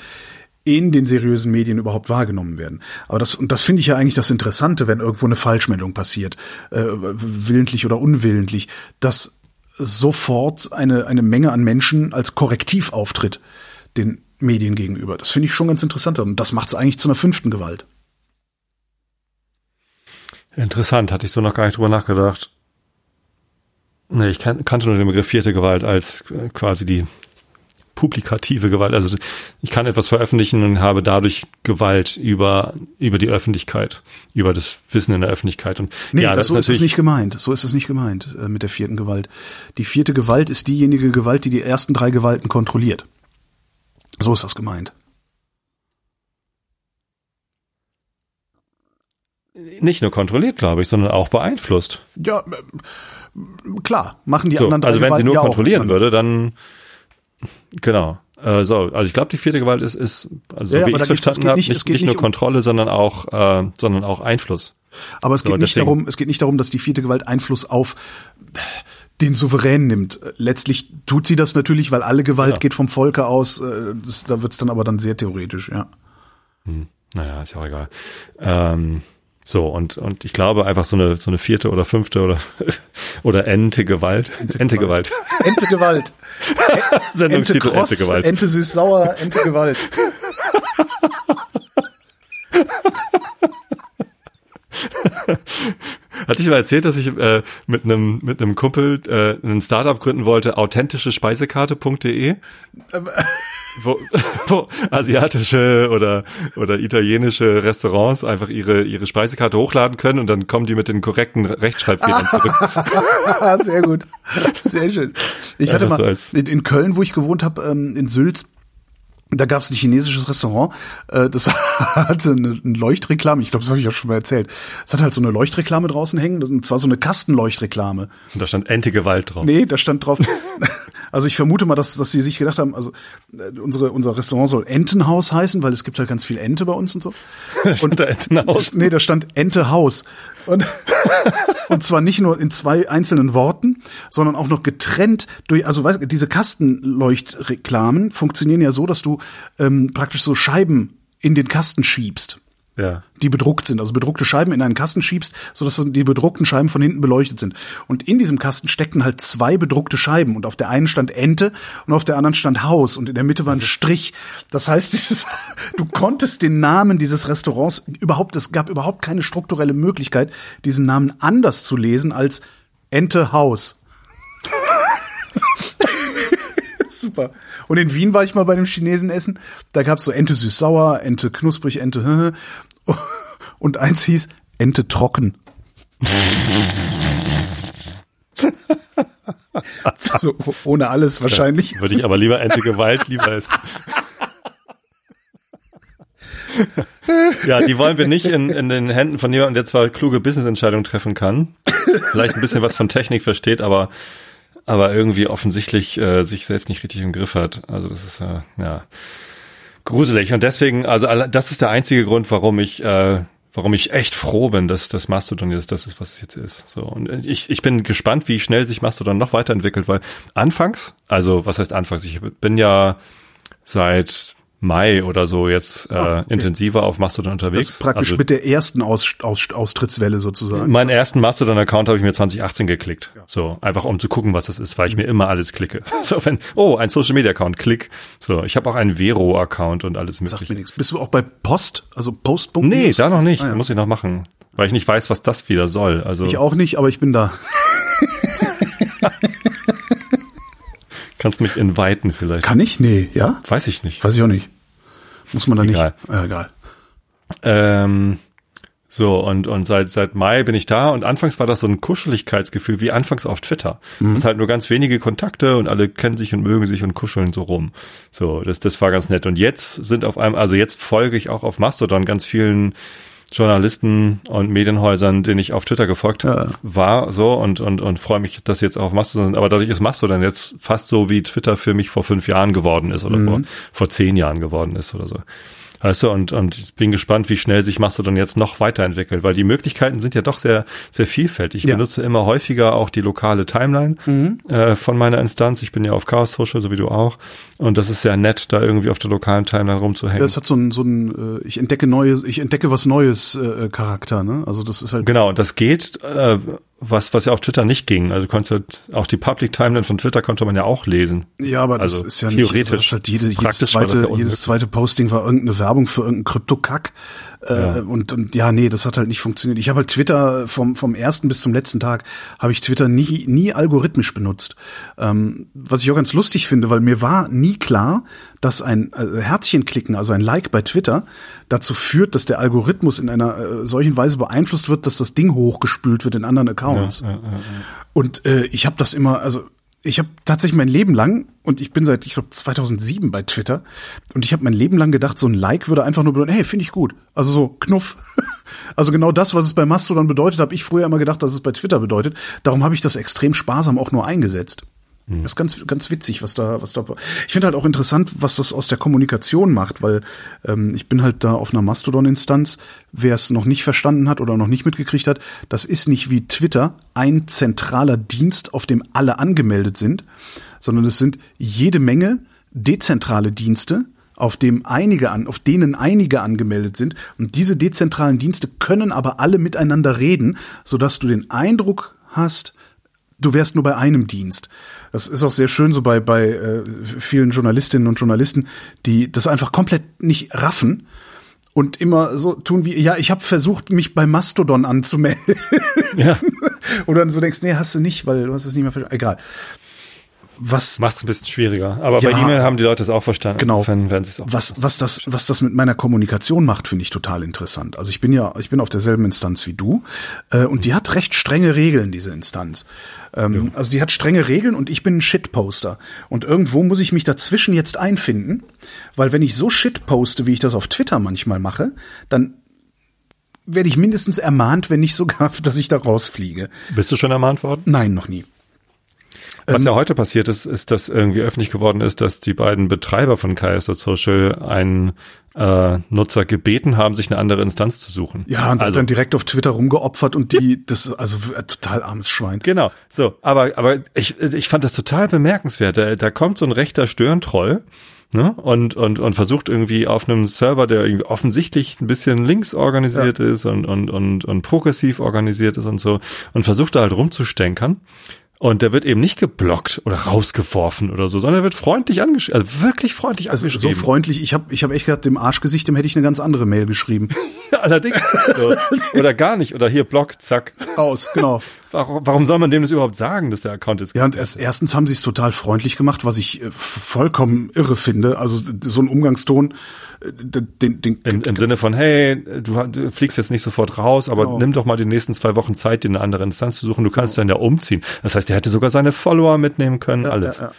in den seriösen Medien überhaupt wahrgenommen werden. Aber das, und das finde ich ja eigentlich das Interessante, wenn irgendwo eine Falschmeldung passiert, äh, willentlich oder unwillentlich, dass sofort eine, eine Menge an Menschen als Korrektiv auftritt. Den Medien gegenüber. Das finde ich schon ganz interessant. Und das macht es eigentlich zu einer fünften Gewalt. Interessant, hatte ich so noch gar nicht drüber nachgedacht. Nee, ich kan kannte nur den Begriff vierte Gewalt als äh, quasi die publikative Gewalt. Also ich kann etwas veröffentlichen und habe dadurch Gewalt über, über die Öffentlichkeit, über das Wissen in der Öffentlichkeit. Und nee, ja, das so ist es nicht gemeint. So ist es nicht gemeint äh, mit der vierten Gewalt. Die vierte Gewalt ist diejenige Gewalt, die die ersten drei Gewalten kontrolliert. So ist das gemeint. Nicht nur kontrolliert, glaube ich, sondern auch beeinflusst. Ja, klar, machen die so, anderen drei Also wenn Gewalten sie nur kontrollieren würde, dann genau. Äh, so, also ich glaube, die vierte Gewalt ist, ist also ja, so wie ich es verstanden habe, nicht, nicht, nicht, nur um Kontrolle, sondern auch, äh, sondern auch Einfluss. Aber es geht so, nicht darum, es geht nicht darum, dass die vierte Gewalt Einfluss auf den Souverän nimmt. Letztlich tut sie das natürlich, weil alle Gewalt ja. geht vom Volke aus. Äh, das, da wird's dann aber dann sehr theoretisch, ja. Hm. Naja, ist ja auch egal. Ähm, so, und, und ich glaube einfach so eine, so eine vierte oder fünfte oder, [laughs] oder Ente Gewalt. Ente Gewalt. Ente Gewalt. [laughs] Sendungstitel Ente, Ente Gewalt. Ente süß sauer, Ente Gewalt. [laughs] Hatte ich mal erzählt, dass ich äh, mit einem mit einem Kumpel äh, ein Startup gründen wollte, authentische Speisekarte.de? Wo, [laughs] wo asiatische oder oder italienische Restaurants einfach ihre ihre Speisekarte hochladen können und dann kommen die mit den korrekten Rechtschreibfehlern zurück. [laughs] Sehr gut, sehr schön. Ich hatte mal in, Köln, wo ich gewohnt habe, ähm, in Sülz, da gab es ein chinesisches Restaurant, äh, das [laughs] hatte eine, eine Leuchtreklame, ich glaube, das habe ich auch schon mal erzählt. Es hat halt so eine Leuchtreklame draußen hängen, und zwar so eine Kastenleuchtreklame. Und da stand Ente Gewalt drauf. Nee, da stand drauf. Also ich vermute mal, dass, dass sie sich gedacht haben, also äh, unsere, unser Restaurant soll Entenhaus heißen, weil es gibt halt ganz viel Ente bei uns und so. [laughs] und da Entenhaus. Nee, da stand Entehaus. Und, [laughs] und zwar nicht nur in zwei einzelnen Worten, sondern auch noch getrennt durch, also weißt, diese Kastenleuchtreklamen funktionieren ja so, dass du ähm, praktisch so Scheiben in den Kasten schiebst ja. die bedruckt sind, also bedruckte Scheiben in einen Kasten schiebst, sodass die bedruckten Scheiben von hinten beleuchtet sind. Und in diesem Kasten steckten halt zwei bedruckte Scheiben und auf der einen stand Ente und auf der anderen stand Haus und in der Mitte war ein Strich. Das heißt, [laughs] dieses, du konntest den Namen dieses Restaurants überhaupt, es gab überhaupt keine strukturelle Möglichkeit, diesen Namen anders zu lesen als Ente Haus. Super. Und in Wien war ich mal bei einem Chinesen essen. Da gab's so Ente süß-sauer, Ente knusprig, Ente [laughs] und eins hieß Ente trocken. [laughs] also ohne alles wahrscheinlich. Ja, würde ich aber lieber Ente Gewalt lieber essen. ja, die wollen wir nicht in, in den Händen von jemandem, der zwar kluge Businessentscheidungen treffen kann, vielleicht ein bisschen was von Technik versteht, aber aber irgendwie offensichtlich äh, sich selbst nicht richtig im Griff hat. Also das ist äh, ja gruselig und deswegen, also das ist der einzige Grund, warum ich äh, warum ich echt froh bin, dass das Mastodon jetzt das ist, was es jetzt ist. So und ich, ich bin gespannt, wie schnell sich Mastodon noch weiterentwickelt, weil anfangs, also was heißt anfangs, ich bin ja seit Mai oder so jetzt äh, ah, okay. intensiver auf Mastodon unterwegs. Das ist praktisch also, mit der ersten Aus, Aus, Austrittswelle sozusagen. Meinen ersten Mastodon-Account habe ich mir 2018 geklickt. Ja. So, einfach um zu gucken, was das ist, weil ich mir immer alles klicke. [laughs] So, wenn, oh, ein Social-Media-Account, klick. So, ich habe auch einen Vero-Account und alles mögliche. Sagt mir nichts. Bist du auch bei Post, also Post. Nee, da noch nicht. Ah, ja. Muss ich noch machen. Weil ich nicht weiß, was das wieder soll. Also Ich auch nicht, aber ich bin da. [laughs] Kannst mich inviten vielleicht. Kann ich? Nee, ja? Weiß ich nicht. Weiß ich auch nicht. Muss man da egal. nicht. Äh, egal. Ähm, so, und, und seit, seit Mai bin ich da und anfangs war das so ein Kuscheligkeitsgefühl wie anfangs auf Twitter. Mhm. Das halt nur ganz wenige Kontakte und alle kennen sich und mögen sich und kuscheln so rum. So, das, das war ganz nett. Und jetzt sind auf einem, also jetzt folge ich auch auf Mastodon ganz vielen Journalisten und Medienhäusern, denen ich auf Twitter gefolgt ja. war, so und und und freue mich, dass sie jetzt auf Mastodon sind. Aber dadurch ist Mastodon jetzt fast so wie Twitter für mich vor fünf Jahren geworden ist oder mhm. vor, vor zehn Jahren geworden ist oder so. Weißt du, und, und ich bin gespannt, wie schnell sich Mastodon jetzt noch weiterentwickelt, weil die Möglichkeiten sind ja doch sehr, sehr vielfältig. Ich ja. benutze immer häufiger auch die lokale Timeline mhm. äh, von meiner Instanz. Ich bin ja auf Chaos Social, so wie du auch. Und das ist sehr nett, da irgendwie auf der lokalen Timeline rumzuhängen. Das hat so ein, so ein äh, ich entdecke neues, ich entdecke was Neues äh, Charakter, ne? Also das ist halt. Genau, das geht. Äh, was, was ja auf Twitter nicht ging. Also konntest auch die Public Timeline von Twitter konnte man ja auch lesen. Ja, aber also das ist ja theoretisch. nicht, also halt jede, jedes, das zweite, jedes zweite Posting war irgendeine Werbung für irgendeinen Kryptokack. Äh, Ja. und, und ja, nee, das hat halt nicht funktioniert. Ich habe halt Twitter vom, vom ersten bis zum letzten Tag habe ich Twitter nie, nie algorithmisch benutzt. Ähm, was ich auch ganz lustig finde, weil mir war nie klar, dass ein äh, Herzchen klicken, also ein Like bei Twitter, dazu führt, dass der Algorithmus in einer äh, solchen Weise beeinflusst wird, dass das Ding hochgespült wird in anderen Accounts. Ja, ja. Und äh, ich habe das immer, also ich habe tatsächlich mein Leben lang und ich bin seit ich glaube 2007 bei Twitter und ich habe mein Leben lang gedacht, so ein Like würde einfach nur bedeuten, hey, finde ich gut. Also so Knuff. [laughs] Also genau das, was es bei Mastodon bedeutet, habe ich früher immer gedacht, dass es bei Twitter bedeutet. Darum habe ich das extrem sparsam auch nur eingesetzt. Das ist ganz, ganz witzig, was da, was da. Ich finde halt auch interessant, was das aus der Kommunikation macht, weil ähm, ich bin halt da auf einer Mastodon-Instanz. Wer es noch nicht verstanden hat oder noch nicht mitgekriegt hat, das ist nicht wie Twitter ein zentraler Dienst, auf dem alle angemeldet sind, sondern es sind jede Menge dezentrale Dienste, auf dem einige an, auf denen einige angemeldet sind. Und diese dezentralen Dienste können aber alle miteinander reden, sodass du den Eindruck hast, du wärst nur bei einem Dienst. Das ist auch sehr schön so bei, bei äh, vielen Journalistinnen und Journalisten, die das einfach komplett nicht raffen und immer so tun wie, ja, ich habe versucht, mich bei Mastodon anzumelden. ja. [laughs] Oder dann so denkst, nee, hast du nicht, weil du hast es nicht mehr verstanden. Egal. Was Macht es ein bisschen schwieriger. Aber Ja. bei E-Mail haben die Leute es auch verstanden. Genau. Werden es auch. was, was das, was das mit meiner Kommunikation macht, finde ich total interessant. Also ich bin ja, ich bin auf derselben Instanz wie du, äh, und die hat recht strenge Regeln, diese Instanz. Ähm, Also die hat strenge Regeln und ich bin ein Shitposter. Und irgendwo muss ich mich dazwischen jetzt einfinden, weil wenn ich so Shit poste, wie ich das auf Twitter manchmal mache, dann werde ich mindestens ermahnt, wenn nicht sogar, [laughs] dass ich da rausfliege. Bist du schon ermahnt worden? Nein, noch nie. Was Ähm, ja heute passiert ist, ist, dass irgendwie öffentlich geworden ist, dass die beiden Betreiber von KS Social einen äh, Nutzer gebeten haben, sich eine andere Instanz zu suchen. Ja, und also, dann direkt auf Twitter rumgeopfert und die, das, also äh, total armes Schwein. Genau, so, aber, aber ich, ich fand das total bemerkenswert. Da, da kommt so ein rechter Störentroll, ne, und, und, und versucht irgendwie auf einem Server, der irgendwie offensichtlich ein bisschen links organisiert ist und, und, und, und progressiv organisiert ist und so, und versucht da halt rumzustänkern. Und der wird eben nicht geblockt oder rausgeworfen oder so, sondern er wird freundlich angeschrieben, also wirklich freundlich Also so angeschrieben. freundlich, ich habe ich hab echt gedacht, dem Arschgesicht, dem hätte ich eine ganz andere Mail geschrieben. [laughs] Allerdings. So. Oder gar nicht. Oder hier Block, zack. Aus, genau. [laughs] Warum, warum soll man dem das überhaupt sagen, dass der Account jetzt Ja, und erst, erstens haben sie es total freundlich gemacht, was ich äh, vollkommen irre finde. Also so ein Umgangston, den, den, Im, Im Sinne von, hey, du, du fliegst jetzt nicht sofort raus, aber Genau. nimm doch mal die nächsten zwei Wochen Zeit, dir eine andere Instanz zu suchen. Du kannst dann ja umziehen. Das heißt, er hätte sogar seine Follower mitnehmen können, alles. Ja, ja.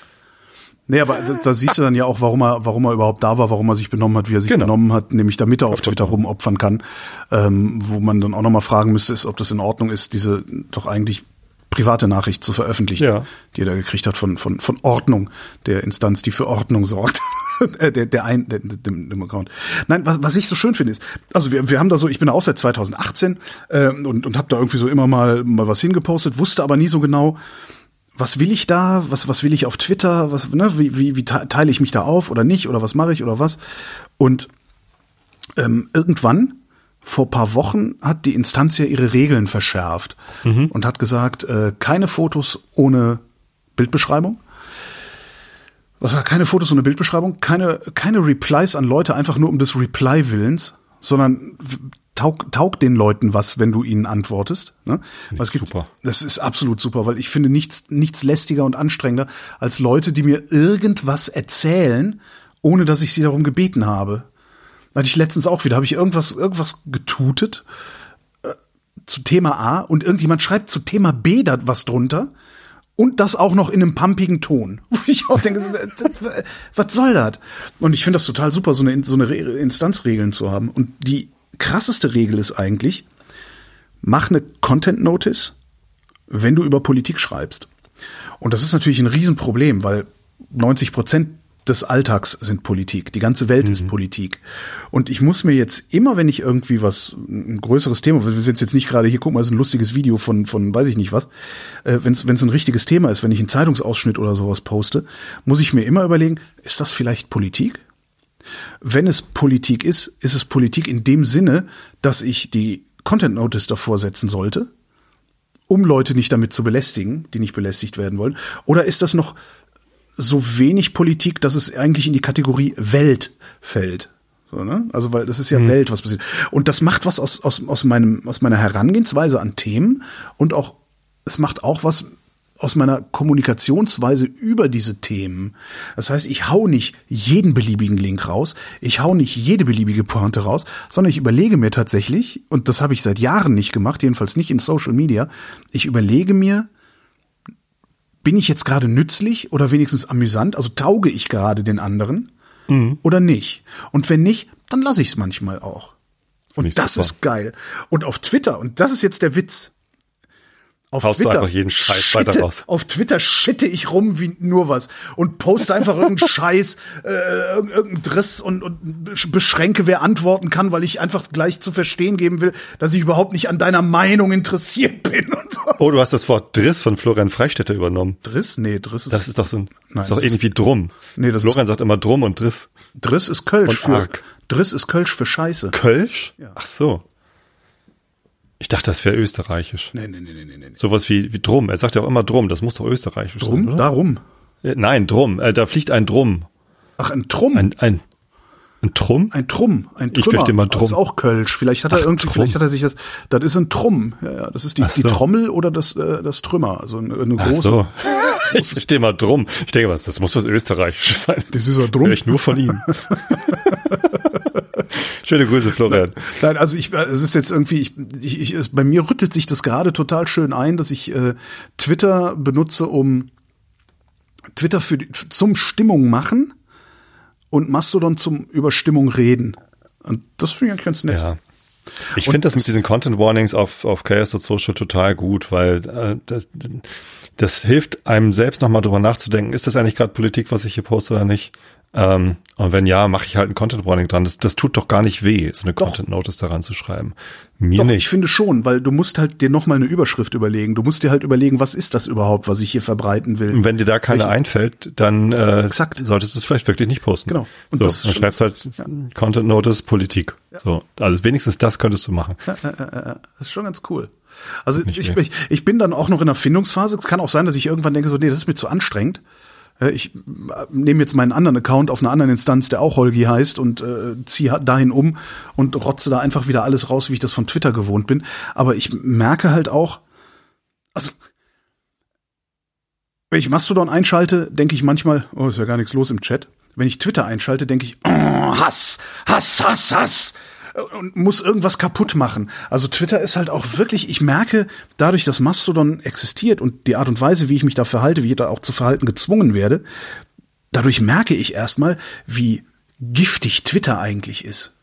Nee, aber da, da siehst du dann ja auch, warum er, warum er überhaupt da war, warum er sich benommen hat, wie er sich Genau. benommen hat, nämlich damit er auf Twitter rumopfern kann. Ähm, wo man dann auch nochmal fragen müsste, ist, ob das in Ordnung ist, diese doch eigentlich private Nachricht zu veröffentlichen, Ja. die er da gekriegt hat von, von, von Ordnung, der Instanz, die für Ordnung sorgt. [laughs] Äh, der, der ein, der, dem, dem Account. Nein, was, was ich so schön finde ist, also wir, wir haben da so, ich bin da auch seit 2018 ähm, und, und habe da irgendwie so immer mal, mal was hingepostet, wusste aber nie so genau, was will ich da, was, was will ich auf Twitter, was, ne, wie, wie, wie te- teile ich mich da auf oder nicht oder was mache ich oder was. Und ähm, irgendwann, vor paar Wochen, hat die Instanz ja ihre Regeln verschärft und hat gesagt, äh, keine Fotos ohne Bildbeschreibung. Was war keine Fotos ohne Bildbeschreibung, keine, keine Replies an Leute einfach nur um des Reply-Willens, sondern w- taug, taugt den Leuten was, wenn du ihnen antwortest. Ne? Es gibt, super. Das ist absolut super, weil ich finde nichts, nichts lästiger und anstrengender als Leute, die mir irgendwas erzählen, ohne dass ich sie darum gebeten habe. Hatte ich letztens auch wieder, habe ich irgendwas, irgendwas getutet äh, zu Thema A und irgendjemand schreibt zu Thema B da was drunter und das auch noch in einem pumpigen Ton. [laughs] Wo ich auch denke, äh, was soll das? Und ich finde das total super, so eine, so eine Re- Instanzregeln zu haben. Und die krasseste Regel ist eigentlich, mach eine Content Notice, wenn du über Politik schreibst. Und das ist natürlich ein Riesenproblem, weil 90 Prozent des Alltags sind Politik. Die ganze Welt ist Politik. Und ich muss mir jetzt immer, wenn ich irgendwie was, ein größeres Thema, wenn es jetzt nicht gerade hier, guck mal, das ist ein lustiges Video von, von weiß ich nicht was, äh, wenn es wenn es ein richtiges Thema ist, wenn ich einen Zeitungsausschnitt oder sowas poste, muss ich mir immer überlegen, ist das vielleicht Politik? Wenn es Politik ist, ist es Politik in dem Sinne, dass ich die Content Notice davor setzen sollte um Leute nicht damit zu belästigen, die nicht belästigt werden wollen? Oder ist das noch so wenig Politik, dass es eigentlich in die Kategorie Welt fällt? So, ne? Also, weil das ist ja mhm. Welt, was passiert. Und das macht was aus, aus, aus, meinem, aus meiner Herangehensweise an Themen und auch, es macht auch was aus meiner Kommunikationsweise über diese Themen. Das heißt, ich hau nicht jeden beliebigen Link raus, ich hau nicht jede beliebige Pointe raus, sondern ich überlege mir tatsächlich, und das habe ich seit Jahren nicht gemacht, jedenfalls nicht in Social Media, ich überlege mir, bin ich jetzt gerade nützlich oder wenigstens amüsant, also tauge ich gerade den anderen mhm. oder nicht? Und wenn nicht, dann lasse ich es manchmal auch. Und das super. ist geil. Und auf Twitter, und das ist jetzt der Witz, auf Haust Twitter, einfach jeden Scheiß schitte, weiter raus. Auf Twitter schitte ich rum wie nur was und poste einfach irgendeinen [laughs] Scheiß, äh, irgendeinen Driss und, und beschränke, wer antworten kann, weil ich einfach gleich zu verstehen geben will, dass ich überhaupt nicht an deiner Meinung interessiert bin [laughs] und so. Oh, du hast das Wort Driss von Florian Freistetter übernommen. Driss? Nee, Driss ist. Das ist doch so ein, Nein, ist doch ähnlich wie Drum. Nee, das Florian ist, sagt immer Drum und Driss. Driss ist Kölsch und für. Driss ist Kölsch für Scheiße. Kölsch? Ja. Ach so. Ich dachte, das wäre österreichisch. Nee, nee, nee, nee, nee. Sowas wie, wie Drum. Er sagt ja auch immer Drum. Das muss doch österreichisch Drum? sein, oder? Darum. Äh, Nein, Drum. Äh, da fliegt ein Drum. Ach, ein Trumm. Ein, ein, ein Trumm? Ein Trumm, ein Ich Trümmer. verstehe mal Trumm. Das ist auch Kölsch. Vielleicht hat er Ach, irgendwie, Trumm. vielleicht hat er sich das, das ist ein Trumm. Ja, das ist die, Ach die so. Trommel oder das, äh, das Trümmer. Also eine, eine Ach große. so. [laughs] Ich verstehe mal Drum. Ich denke, was, das muss was österreichisches sein. Das ist ein Drum. Ich nur von ihm. [laughs] Schöne Grüße, Florian. Nein, also ich, es ist jetzt irgendwie, ich, ich, ich, es, bei mir rüttelt sich das gerade total schön ein, dass ich äh, Twitter benutze, um Twitter für zum Stimmung machen und Mastodon zum über Stimmung reden. Und das finde ich eigentlich ganz nett. Ja. Ich finde das mit diesen Content Warnings auf, auf Chaos.social total gut, weil äh, das, das hilft einem selbst nochmal drüber nachzudenken, ist das eigentlich gerade Politik, was ich hier poste oder nicht? Ähm, und wenn ja, mache ich halt ein Content Warning dran. Das, das tut doch gar nicht weh, so eine Doch. Content Notice daran zu schreiben. Mir Doch, ich nicht. finde schon, weil du musst halt dir nochmal eine Überschrift überlegen. Du musst dir halt überlegen, was ist das überhaupt, was ich hier verbreiten will. Und wenn dir da keine Welche- einfällt, dann äh, Exakt. solltest du es vielleicht wirklich nicht posten. Genau. Und so, das dann schreibst halt Content Notice Politik. So, also wenigstens das könntest du machen. Das ist schon ganz cool. Also ich, ich, ich bin dann auch noch in der Findungsphase. Es kann auch sein, dass ich irgendwann denke, so, nee, das ist mir zu anstrengend. Äh, Ich äh, nehme jetzt meinen anderen Account auf einer anderen Instanz, der auch Holgi heißt, und äh, ziehe dahin um und rotze da einfach wieder alles raus, wie ich das von Twitter gewohnt bin. Aber ich merke halt auch, also wenn ich Mastodon einschalte, denke ich manchmal, oh, ist ja gar nichts los im Chat. Wenn ich Twitter einschalte, denke ich, oh, Hass, Hass, Hass, Hass und muss irgendwas kaputt machen. Also Twitter ist halt auch wirklich, ich merke, dadurch, dass Mastodon existiert und die Art und Weise, wie ich mich da verhalte, wie ich da auch zu verhalten gezwungen werde, dadurch merke ich erstmal, wie giftig Twitter eigentlich ist.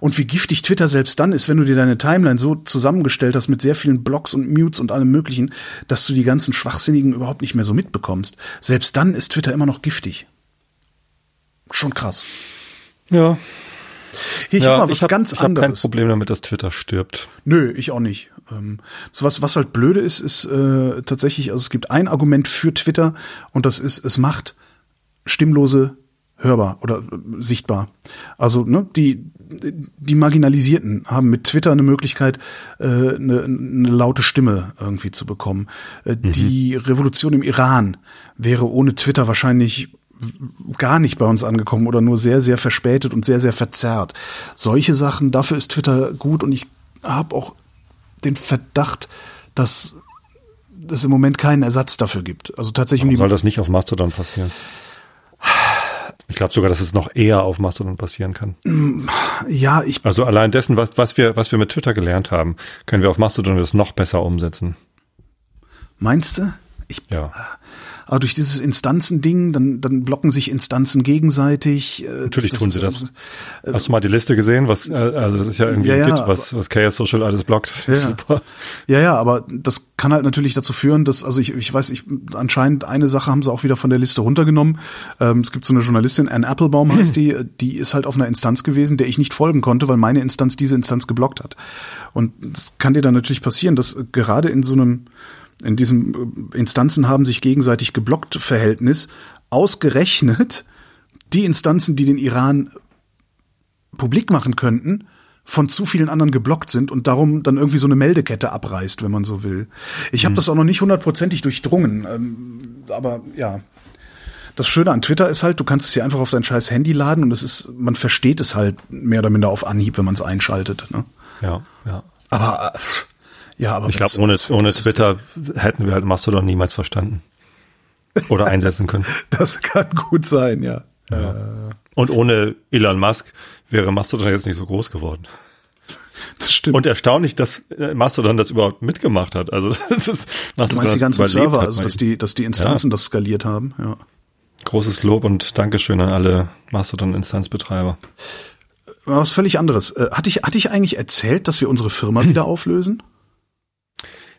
Und wie giftig Twitter selbst dann ist, wenn du dir deine Timeline so zusammengestellt hast mit sehr vielen Blogs und Mutes und allem möglichen, dass du die ganzen Schwachsinnigen überhaupt nicht mehr so mitbekommst. Selbst dann ist Twitter immer noch giftig. Schon krass. Ja. Hier, ich ja, hab mal was ich hab, ganz ich hab kein anderes. Problem damit, dass Twitter stirbt. Nö, ich auch nicht. Ähm, so was, was halt blöde ist, ist äh, tatsächlich, also es gibt ein Argument für Twitter und das ist, es macht Stimmlose hörbar oder äh, sichtbar. Also ne, die die Marginalisierten haben mit Twitter eine Möglichkeit, äh, eine, eine laute Stimme irgendwie zu bekommen. Äh, Die Revolution im Iran wäre ohne Twitter wahrscheinlich gar nicht bei uns angekommen oder nur sehr, sehr verspätet und sehr, sehr verzerrt. Solche Sachen, dafür ist Twitter gut und ich habe auch den Verdacht, dass es im Moment keinen Ersatz dafür gibt. Also tatsächlich um Warum soll das nicht auf Mastodon passieren? Ich glaube sogar, dass es noch eher auf Mastodon passieren kann. ja, ich Also allein dessen, was, was wir, was wir mit Twitter gelernt haben, können wir auf Mastodon das noch besser umsetzen. meinst du? Ich Ja. Aber durch dieses Instanzending, dann, dann blocken sich Instanzen gegenseitig. äh, Natürlich das- tun sie das- das. Hast du mal die Liste gesehen? Was, äh, also das ist ja irgendwie Ja, ja, Git, was, was Chaos Social alles blockt. [laughs] Ja. Super. Ja, ja, aber das kann halt natürlich dazu führen, dass, also ich, ich weiß, ich, anscheinend eine Sache haben sie auch wieder von der Liste runtergenommen. Ähm, es gibt so eine Journalistin, Anne Applebaum [clears throat] heißt die, die ist halt auf einer Instanz gewesen, der ich nicht folgen konnte, weil meine Instanz diese Instanz geblockt hat. Und es kann dir dann natürlich passieren, dass gerade in so einem, in diesem äh, Instanzen haben sich gegenseitig geblockt Verhältnis ausgerechnet die Instanzen, die den Iran publik machen könnten, von zu vielen anderen geblockt sind und darum dann irgendwie so eine Meldekette abreißt, wenn man so will. Ich habe Mhm. das auch noch nicht hundertprozentig durchdrungen, ähm, aber ja. Das Schöne an Twitter ist halt, du kannst es hier einfach auf dein scheiß Handy laden und es ist, man versteht es halt mehr oder minder auf Anhieb, wenn man es einschaltet. Ne? Ja, ja. Aber äh, ja, aber Ich glaube, ohne, ohne das Twitter hätten wir halt Mastodon niemals verstanden. Oder einsetzen können. [laughs] Das kann gut sein, ja. Und ohne Elon Musk wäre Mastodon jetzt nicht so groß geworden. Das stimmt. Und erstaunlich, dass äh, Mastodon das überhaupt mitgemacht hat. Also [laughs] das ist Mastodon du meinst die das ganzen Server, hat, also dass die, dass die Instanzen das skaliert haben, ja. Großes Lob und Dankeschön an alle Mastodon-Instanzbetreiber. Aber was völlig anderes. Äh, Hatte ich, hatte ich eigentlich erzählt, dass wir unsere Firma [clears throat] wieder auflösen?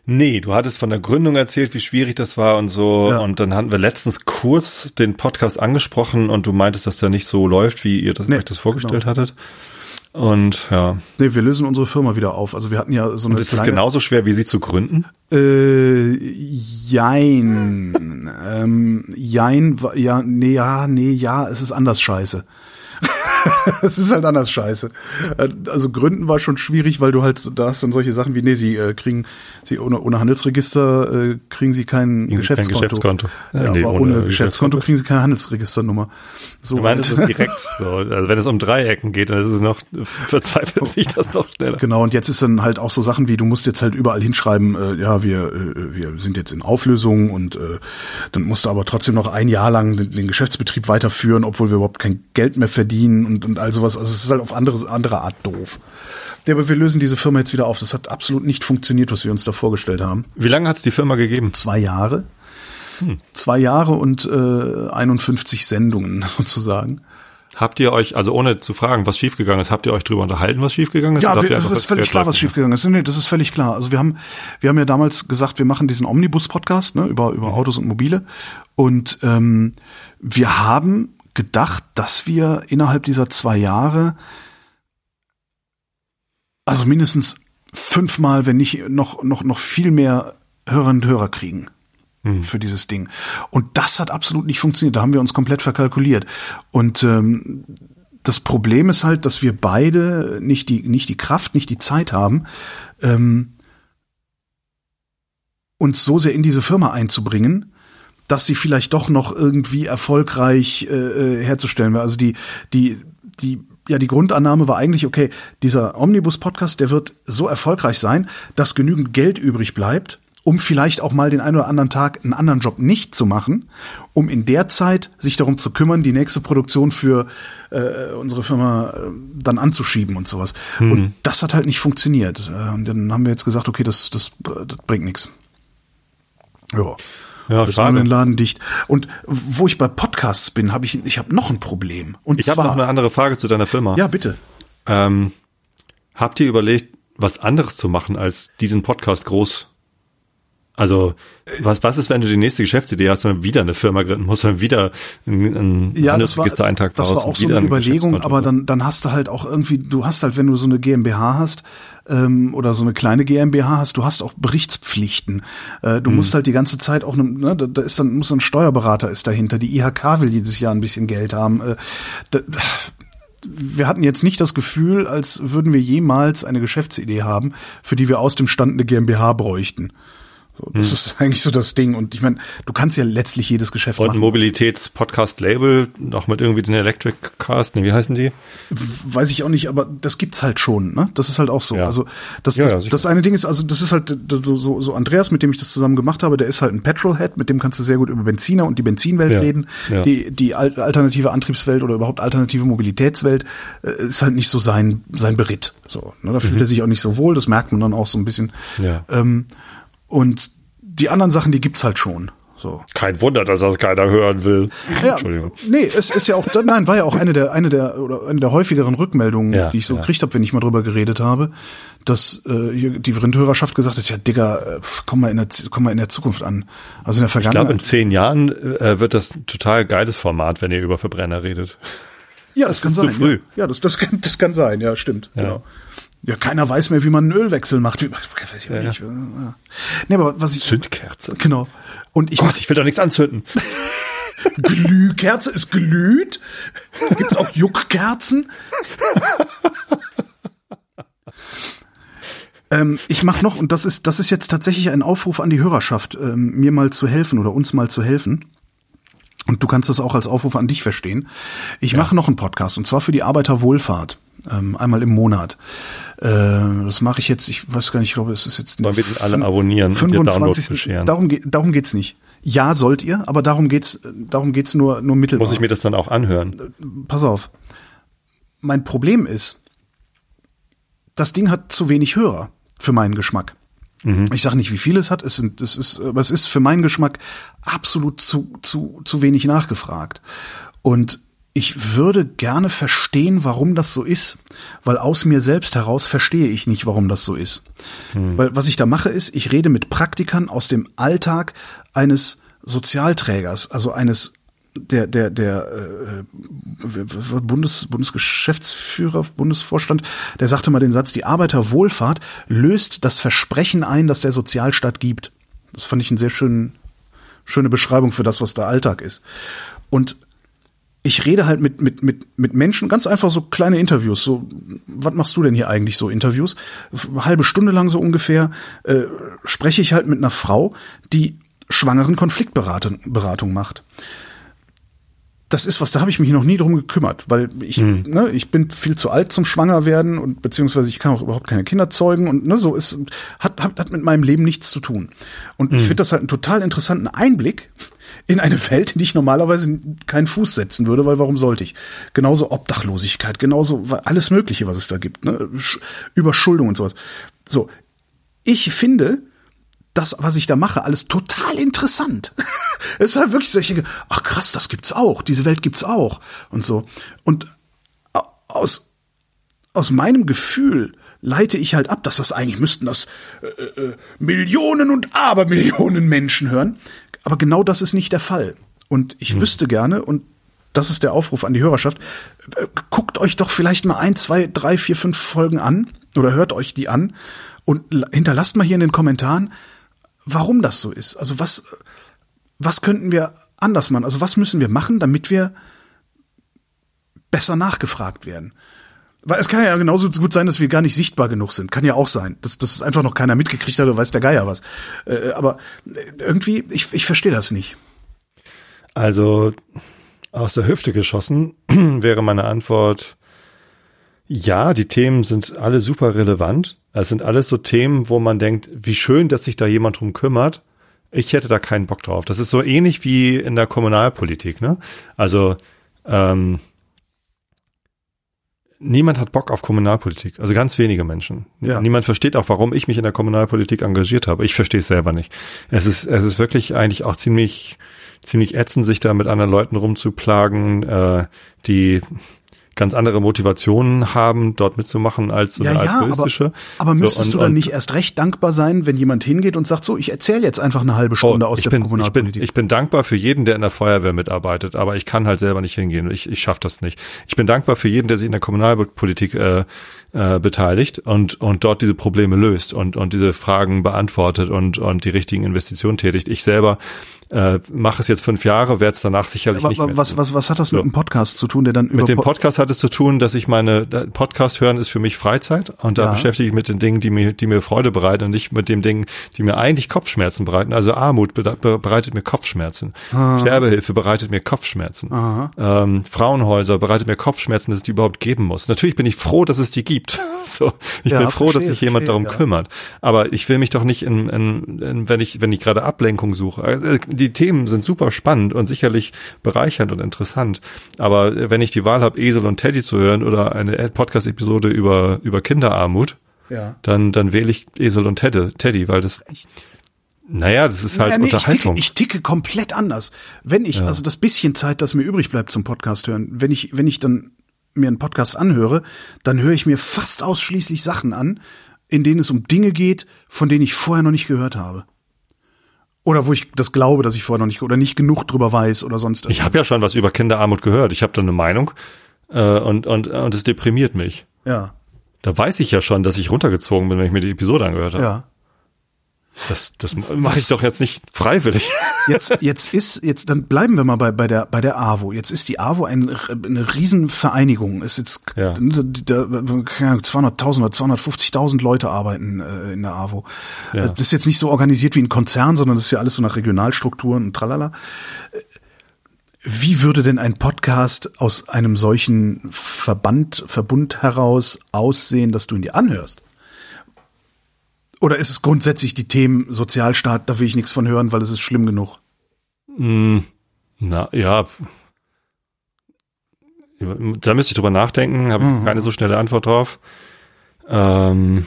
Nee, du hattest von der Gründung erzählt, wie schwierig das war und so. Ja. Und dann hatten wir letztens kurz den Podcast angesprochen und du meintest, dass der nicht so läuft, wie ihr das, Nee, euch das vorgestellt genau. hattet. Und ja, Nee, wir lösen unsere Firma wieder auf. Also wir hatten ja so eine und ist kleine, genauso schwer, wie sie zu gründen? Äh, jein. ähm, jein, ja, nee, ja, nee, ja, es ist anders scheiße. [laughs] es ist halt anders scheiße. Äh, Also Gründen war schon schwierig, weil du halt, da hast dann solche Sachen wie, nee, sie äh, kriegen, sie ohne, ohne Handelsregister äh, kriegen sie kein Kriegen sie kein Geschäftskonto. Geschäftskonto. Ja, nee, aber ohne ohne, Geschäftskonto Geschäftskonto. kriegen sie keine Handelsregisternummer. So Ich meine, das ist direkt [laughs] so. Also wenn es um Dreiecken geht, dann ist es noch [laughs] verzweifelt, wie ich das noch schneller. Genau, und jetzt ist dann halt auch so Sachen wie, du musst jetzt halt überall hinschreiben, äh, ja, wir, äh, wir sind jetzt in Auflösung und äh, dann musst du aber trotzdem noch ein Jahr lang den, den Geschäftsbetrieb weiterführen, obwohl wir überhaupt kein Geld mehr verdienen und, und all sowas. Also es ist halt auf andere, andere Art doof. Ja, aber wir lösen diese Firma jetzt wieder auf. Das hat absolut nicht funktioniert, was wir uns da vorgestellt haben. Wie lange hat es die Firma gegeben? Zwei Jahre. Zwei Jahre und äh, 51 Sendungen [laughs] sozusagen. Habt ihr euch, also ohne zu fragen, was schiefgegangen ist, habt ihr euch drüber unterhalten, was schiefgegangen ist? Ja, wir, das ist völlig klar, was schiefgegangen ist. Nee, das ist völlig klar. Also wir haben, wir haben ja damals gesagt, wir machen diesen Omnibus-Podcast ne, über, über Autos und Mobile. Und ähm, wir haben gedacht, dass wir innerhalb dieser zwei Jahre also mindestens fünfmal, wenn nicht noch, noch, noch viel mehr Hörerinnen und Hörer kriegen für dieses Ding. Und das hat absolut nicht funktioniert. Da haben wir uns komplett verkalkuliert. Und ähm, das Problem ist halt, dass wir beide nicht die, nicht die Kraft, nicht die Zeit haben, ähm, uns so sehr in diese Firma einzubringen, dass sie vielleicht doch noch irgendwie erfolgreich äh, äh, herzustellen wäre. Also die, die, die, ja, die Grundannahme war eigentlich, okay, dieser Omnibus-Podcast, der wird so erfolgreich sein, dass genügend Geld übrig bleibt, um vielleicht auch mal den einen oder anderen Tag einen anderen Job nicht zu machen, um in der Zeit sich darum zu kümmern, die nächste Produktion für äh, unsere Firma äh, dann anzuschieben und sowas. Und das hat halt nicht funktioniert. Äh, und dann haben wir jetzt gesagt, okay, das, das, das bringt nichts. Ja. Ja, das war den schade. Laden dicht. Und wo ich bei Podcasts bin, habe ich, ich habe noch ein Problem. Und Ich habe noch eine andere Frage zu deiner Firma. ja bitte. Ähm, habt ihr überlegt, was anderes zu machen, als diesen Podcast groß? Also, was, was ist, wenn du die nächste Geschäftsidee hast und dann wieder eine Firma gründen musst, dann wieder einen, einen Ja, das war, Handelsregistereintrag das war auch so eine ein Überlegung, aber dann, dann hast du halt auch irgendwie, du hast halt, wenn du so eine GmbH hast ähm, oder so eine kleine GmbH hast, du hast auch Berichtspflichten. Äh, du musst halt die ganze Zeit auch, ne, ne, da, da ist dann muss ein Steuerberater ist dahinter. Die IHK will jedes Jahr ein bisschen Geld haben. Äh, da, wir hatten jetzt nicht das Gefühl, als würden wir jemals eine Geschäftsidee haben, für die wir aus dem Stand eine GmbH bräuchten. So, das Hm. ist [laughs] eigentlich so das Ding. Und ich meine, du kannst ja letztlich jedes Geschäft Und ein machen. Mobilitäts-Podcast-Label, noch mit irgendwie den Electric Cast, ne, wie heißen die? Weiß ich auch nicht, aber das gibt's halt schon, ne? Das ist halt auch so. Ja. Also das, Ja, das, ja, sicher. das eine Ding ist, also das ist halt so, so, so Andreas, mit dem ich das zusammen gemacht habe, der ist halt ein Petrolhead, mit dem kannst du sehr gut über Benziner und die Benzinwelt Ja, reden. ja. Die, die al- alternative Antriebswelt oder überhaupt alternative Mobilitätswelt äh, ist halt nicht so sein, sein Beritt. So, ne? Da fühlt er sich auch nicht so wohl, das merkt man dann auch so ein bisschen. Mhm. Ja. Ähm, und die anderen Sachen, die gibt's halt schon. So. Kein Wunder, dass das keiner hören will. Ja, Entschuldigung. nee, es ist ja auch, nein, war ja auch eine der, eine der, oder eine der häufigeren Rückmeldungen, Ja, die ich so ja. gekriegt habe, wenn ich mal drüber geredet habe, dass äh, die Rindhörerschaft gesagt hat, ja, Digga, äh, komm mal in der, komm mal in der Zukunft an. Also in der Ich glaube, in Vergangenheit. zehn Jahren äh, wird das ein total geiles Format, wenn ihr über Verbrenner redet. ja, das, kann ist sein. zu früh. Ja, ja das, das, kann, das kann sein, ja, stimmt. Genau. Ja, keiner weiß mehr, wie man einen Ölwechsel macht. Wie, weiß ich auch Ja, nicht. Ja. Nee, aber was ich. Zündkerze. Genau. Und ich Gott, ich will doch nichts anzünden. [laughs] Glühkerze ist glüht. Gibt's auch Juckkerzen? Ähm, ich mache noch, und das ist, das ist jetzt tatsächlich ein Aufruf an die Hörerschaft, ähm, mir mal zu helfen oder uns mal zu helfen. Und du kannst das auch als Aufruf an dich verstehen. Ich ja. mache noch einen Podcast, und zwar für die Arbeiterwohlfahrt. Ähm, einmal im Monat. Äh, das mache ich jetzt, ich weiß gar nicht, ich glaube, es ist jetzt Wollen wir alle abonnieren 25. Darum, geht, darum geht's nicht. Ja, sollt ihr, aber darum geht's, darum geht's nur, nur mittelbar. Muss ich mir das dann auch anhören? Pass auf. Mein Problem ist, das Ding hat zu wenig Hörer für meinen Geschmack. Mhm. Ich sage nicht, wie viel es hat, es, sind, es ist, aber es ist für meinen Geschmack absolut zu, zu, zu wenig nachgefragt. Und ich würde gerne verstehen, warum das so ist, weil aus mir selbst heraus verstehe ich nicht, warum das so ist. Hm. Weil was ich da mache ist, ich rede mit Praktikern aus dem Alltag eines Sozialträgers, also eines der der der äh, Bundes Bundesgeschäftsführer Bundesvorstand, der sagte mal den Satz: Die Arbeiterwohlfahrt löst das Versprechen ein, das der Sozialstaat gibt. Das fand ich eine sehr schön, schöne Beschreibung für das, was der Alltag ist. Und ich rede halt mit, mit, mit, mit Menschen, ganz einfach so kleine Interviews. So, was machst du denn hier eigentlich so Interviews? Halbe Stunde lang so ungefähr äh, spreche ich halt mit einer Frau, die schwangeren Konfliktberatung Beratung macht. Das ist was, da habe ich mich noch nie drum gekümmert, weil ich, hm. ne, ich bin viel zu alt zum Schwanger werden und beziehungsweise ich kann auch überhaupt keine Kinder zeugen und ne, so ist hat, hat, hat mit meinem Leben nichts zu tun. Und hm. ich finde das halt einen total interessanten Einblick, in eine Welt, in die ich normalerweise keinen Fuß setzen würde, weil warum sollte ich? Genauso Obdachlosigkeit, genauso alles Mögliche, was es da gibt, ne? Überschuldung und sowas. So, ich finde das, was ich da mache, alles total interessant. [laughs] es ist halt wirklich solche, ach krass, das gibt's auch, diese Welt gibt's auch und so. Und aus aus meinem Gefühl leite ich halt ab, dass das eigentlich müssten das äh, äh, Millionen und Abermillionen Menschen hören. Aber genau das ist nicht der Fall. Und ich hm. wüsste gerne, und das ist der Aufruf an die Hörerschaft, äh, guckt euch doch vielleicht mal ein, zwei, drei, vier, fünf Folgen an oder hört euch die an und hinterlasst mal hier in den Kommentaren, warum das so ist. Also was, was könnten wir anders machen? Also was müssen wir machen, damit wir besser nachgefragt werden? Weil es kann ja genauso gut sein, dass wir gar nicht sichtbar genug sind. Kann ja auch sein. Dass, es einfach noch keiner mitgekriegt hat oder weiß der Geier was. Äh, aber irgendwie, ich, ich verstehe das nicht. Also aus der Hüfte geschossen [clears throat] wäre meine Antwort, ja, die Themen sind alle super relevant. Es sind alles so Themen, wo man denkt, wie schön, dass sich da jemand drum kümmert. Ich hätte da keinen Bock drauf. Das ist so ähnlich wie in der Kommunalpolitik, ne? Also, ähm, niemand hat Bock auf Kommunalpolitik. Also ganz wenige Menschen. Ja. Niemand versteht auch, warum ich mich in der Kommunalpolitik engagiert habe. Ich verstehe es selber nicht. Es ist, es ist wirklich eigentlich auch ziemlich, ziemlich ätzend, sich da mit anderen Leuten rumzuplagen, äh, die ganz andere Motivationen haben, dort mitzumachen als so ja, eine ja, altruistische. Aber, aber müsstest so, und, du dann nicht erst recht dankbar sein, wenn jemand hingeht und sagt, so, ich erzähle jetzt einfach eine halbe Stunde oh, aus der bin, Kommunalpolitik? Ich bin, ich bin dankbar für jeden, der in der Feuerwehr mitarbeitet, aber ich kann halt selber nicht hingehen. Ich, ich schaffe das nicht. Ich bin dankbar für jeden, der sich in der Kommunalpolitik äh, äh, beteiligt und, und dort diese Probleme löst und, und diese Fragen beantwortet und, und die richtigen Investitionen tätigt. Ich selber äh, mache es jetzt fünf Jahre, werde es danach sicherlich aber, nicht mehr. Was, was, was hat das so. mit dem Podcast zu tun, der dann über Mit dem Podcast hat es zu tun, dass ich meine Podcast hören ist für mich Freizeit und da ja. beschäftige ich mich mit den Dingen, die mir, die mir Freude bereiten und nicht mit den Dingen, die mir eigentlich Kopfschmerzen bereiten. Also Armut bereitet mir Kopfschmerzen, Aha. Sterbehilfe bereitet mir Kopfschmerzen, ähm, Frauenhäuser bereitet mir Kopfschmerzen, dass es die überhaupt geben muss. Natürlich bin ich froh, dass es die gibt. [laughs] so, ich ja, bin froh, verstehe, dass sich jemand verstehe, darum ja. kümmert. Aber ich will mich doch nicht in, in, in wenn ich wenn ich gerade Ablenkung suche. Also, die Themen sind super spannend und sicherlich bereichernd und interessant. Aber wenn ich die Wahl habe, Esel und Teddy zu hören oder eine Podcast-Episode über, über Kinderarmut, ja. dann, dann wähle ich Esel und Teddy, Teddy weil das, Echt? Naja, das ist halt ja, nee, Unterhaltung. Ich ticke, ich ticke komplett anders. Wenn ich, ja. also das bisschen Zeit, das mir übrig bleibt zum Podcast hören, wenn ich, wenn ich dann mir einen Podcast anhöre, dann höre ich mir fast ausschließlich Sachen an, in denen es um Dinge geht, von denen ich vorher noch nicht gehört habe. Oder wo ich das glaube, dass ich vorher noch nicht oder nicht genug drüber weiß oder sonst irgendwas. Ich habe ja schon was über Kinderarmut gehört. Ich habe da eine Meinung äh, und und und es deprimiert mich. Ja. Da weiß ich ja schon, dass ich runtergezogen bin, wenn ich mir die Episode angehört habe. Ja. Das, das mache ich doch jetzt nicht freiwillig. [laughs] Jetzt, jetzt ist, jetzt, dann bleiben wir mal bei, bei der, bei der AWO. Jetzt ist die AWO ein, eine Riesenvereinigung. Ist jetzt, ja. da, 200.000 oder 250.000 Leute arbeiten äh, in der AWO. Ja. Das ist jetzt nicht so organisiert wie ein Konzern, sondern das ist ja alles so nach Regionalstrukturen und tralala. Wie würde denn ein Podcast aus einem solchen Verband, Verbund heraus aussehen, dass du ihn dir anhörst? Oder ist es grundsätzlich die Themen Sozialstaat, da will ich nichts von hören, weil es ist schlimm genug? Mm, na ja, da müsste ich drüber nachdenken, habe ich mhm. keine so schnelle Antwort drauf. Ähm,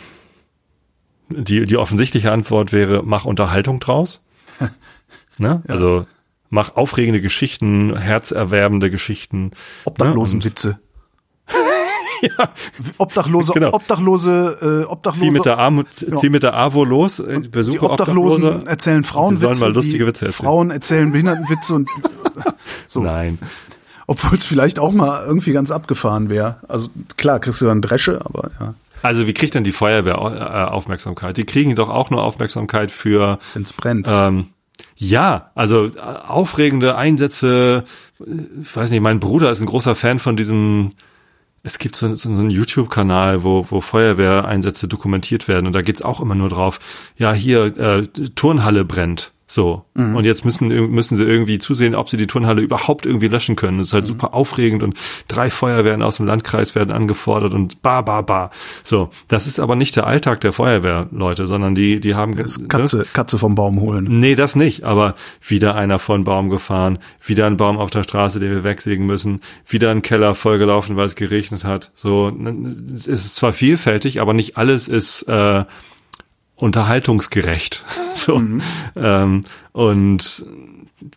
die, die offensichtliche Antwort wäre, mach Unterhaltung draus. [laughs] ne? Ja. Also mach aufregende Geschichten, herzerwerbende Geschichten. Obdachlosenwitze. Ne? Ja. Obdachlose, genau. Obdachlose, äh, Obdachlose. Zieh mit der, Arm, zieh mit der AWO los, äh, besuche die Obdachlosen Obdachlose, erzählen Frauenwitze. Die sollen mal lustige Witze erzählen. Frauen erzählen Behindertenwitze und [laughs] so. Nein. Obwohl es vielleicht auch mal irgendwie ganz abgefahren wäre. Also klar, kriegst du dann Dresche, aber ja. Also wie kriegt denn die Feuerwehr äh, Aufmerksamkeit? Die kriegen doch auch nur Aufmerksamkeit für wenn's brennt. Ähm, ja, also äh, aufregende Einsätze. Ich weiß nicht, mein Bruder ist ein großer Fan von diesem es gibt so, so einen YouTube-Kanal, wo, wo Feuerwehreinsätze dokumentiert werden und da geht's auch immer nur drauf, ja, hier, äh, Turnhalle brennt. So. Mhm. Und jetzt müssen, müssen sie irgendwie zusehen, ob sie die Turnhalle überhaupt irgendwie löschen können. Das ist halt mhm. super aufregend und drei Feuerwehren aus dem Landkreis werden angefordert und ba, ba, ba. So. Das ist aber nicht der Alltag der Feuerwehrleute, sondern die, die haben, Katze, ne? Katze vom Baum holen. Nee, das nicht. Aber wieder einer von Baum gefahren, wieder ein Baum auf der Straße, den wir wegsägen müssen, wieder ein Keller vollgelaufen, weil es geregnet hat. So. Es ist zwar vielfältig, aber nicht alles ist, äh, unterhaltungsgerecht. so. Mhm. Ähm, und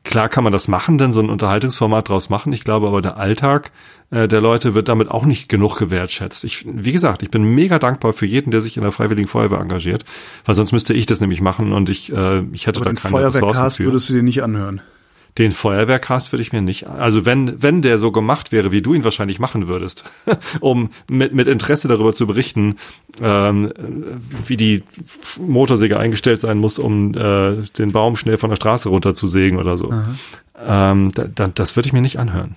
klar kann man das machen, denn so ein Unterhaltungsformat draus machen. Ich glaube aber der Alltag äh, der Leute wird damit auch nicht genug gewertschätzt. Ich, wie gesagt, ich bin mega dankbar für jeden, der sich in der Freiwilligen Feuerwehr engagiert, weil sonst müsste ich das nämlich machen und ich, äh, ich hätte aber da keine Feuerwehrcast würdest du dir nicht anhören. Den Feuerwehrcast würde ich mir nicht, also wenn, wenn der so gemacht wäre, wie du ihn wahrscheinlich machen würdest, [laughs] um mit, mit Interesse darüber zu berichten, ähm, wie die Motorsäge eingestellt sein muss, um äh, den Baum schnell von der Straße runterzusägen oder so. Ähm, da, da, das würde ich mir nicht anhören.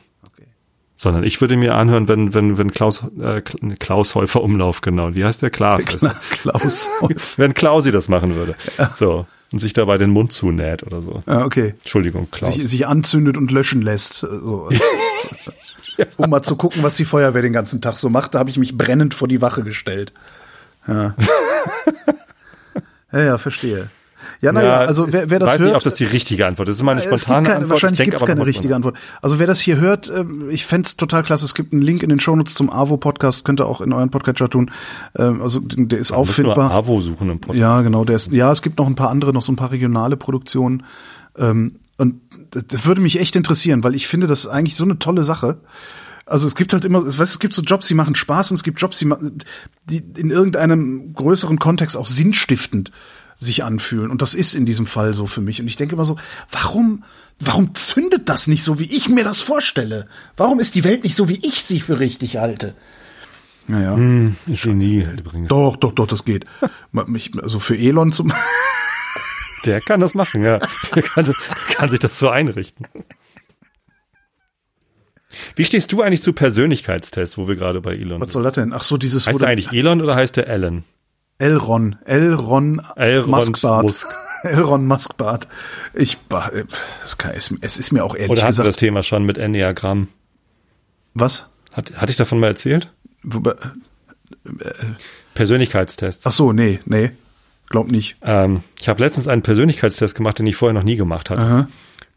Sondern ich würde mir anhören, wenn, wenn, wenn Klaus, äh, Klaus Häufer Umlauf, genau. Wie heißt der? Klaas. [laughs] Klaus. [laughs] wenn Klausi das machen würde. Ja. So und sich dabei den Mund zunäht oder so. Ah, okay. Entschuldigung, klar. Sich, sich anzündet und löschen lässt. Äh, so. [laughs] ja. Um mal zu gucken, was die Feuerwehr den ganzen Tag so macht, da habe ich mich brennend vor die Wache gestellt. Ja. [laughs] ja, ja, verstehe. Ja, naja, ja, also wer, wer das weiß hört. Nicht, ob das die richtige Antwort ist. Das ist meine spontane keine, Antwort. Wahrscheinlich gibt es keine richtige Antwort. Also wer das hier hört, ähm, ich fände total klasse. Es gibt einen Link in den Shownotes zum AWO-Podcast, könnt ihr auch in euren Podcatcher tun. Ähm, also der ist Man auffindbar. AWO suchen im Podcast. Ja, genau. Der ist, ja, es gibt noch ein paar andere, noch so ein paar regionale Produktionen. Ähm, und das würde mich echt interessieren, weil ich finde das eigentlich so eine tolle Sache. Also es gibt halt immer, weißt, es gibt so Jobs, die machen Spaß und es gibt Jobs, die, die in irgendeinem größeren Kontext auch sinnstiftend sich anfühlen. Und das ist in diesem Fall so für mich. Und ich denke immer so, warum, warum zündet das nicht so, wie ich mir das vorstelle? Warum ist die Welt nicht so, wie ich sie für richtig halte? Naja. Hm, Genie halt übrigens. Doch, doch, doch, das geht. also für Elon zum. [laughs] Der kann das machen, ja. Der kann, der kann sich das so einrichten. Wie stehst du eigentlich zu Persönlichkeitstests, wo wir gerade bei Elon Was soll das denn? Ach so, dieses. Heißt er eigentlich Elon oder heißt er Alan? Elron, Elron, Elron Muskbart. Musk. [laughs] Elron Muskbart. Ich, es ist mir auch ehrlich Oder hast du das Thema schon mit Enneagramm? Was? Hat, hatte ich davon mal erzählt? Wobei, äh, Persönlichkeitstests. Ach so, nee, nee. Glaub nicht. Ähm, ich habe letztens einen Persönlichkeitstest gemacht, den ich vorher noch nie gemacht hatte. Aha.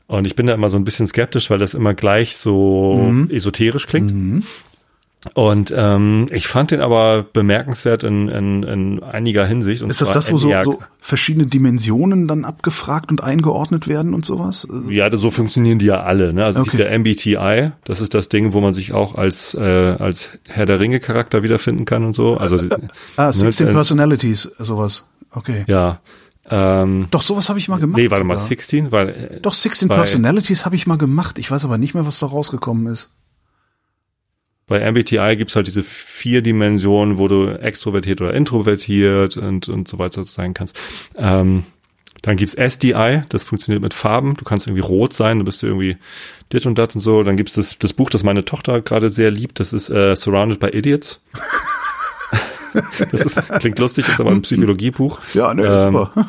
Und ich bin da immer so ein bisschen skeptisch, weil das immer gleich so mhm. esoterisch klingt. Mhm. Und ähm, ich fand den aber bemerkenswert in, in, in einiger Hinsicht. Und ist das das, wo so, so verschiedene Dimensionen dann abgefragt und eingeordnet werden und sowas? Ja, so funktionieren die ja alle. Ne? Also okay. der MBTI, das ist das Ding, wo man sich auch als äh, als Herr der Ringe Charakter wiederfinden kann und so. Also [laughs] ah, 16 ne, Personalities, sowas. Okay. Ja. Ähm, Doch, sowas habe ich mal gemacht. Nee, warte sogar. mal, 16? Weil, äh, Doch, 16 Personalities habe ich mal gemacht. Ich weiß aber nicht mehr, was da rausgekommen ist. Bei MBTI gibt's halt diese vier Dimensionen, wo du extrovertiert oder introvertiert und, und so weiter sein kannst. Ähm, Dann gibt's SDI, das funktioniert mit Farben. Du kannst irgendwie rot sein, du bist irgendwie dit und dat und so. Dann gibt's das, das Buch, das meine Tochter gerade sehr liebt. Das ist äh, Surrounded by Idiots. Das ist, klingt lustig, ist aber ein Psychologiebuch. Ja, ne, ähm, super.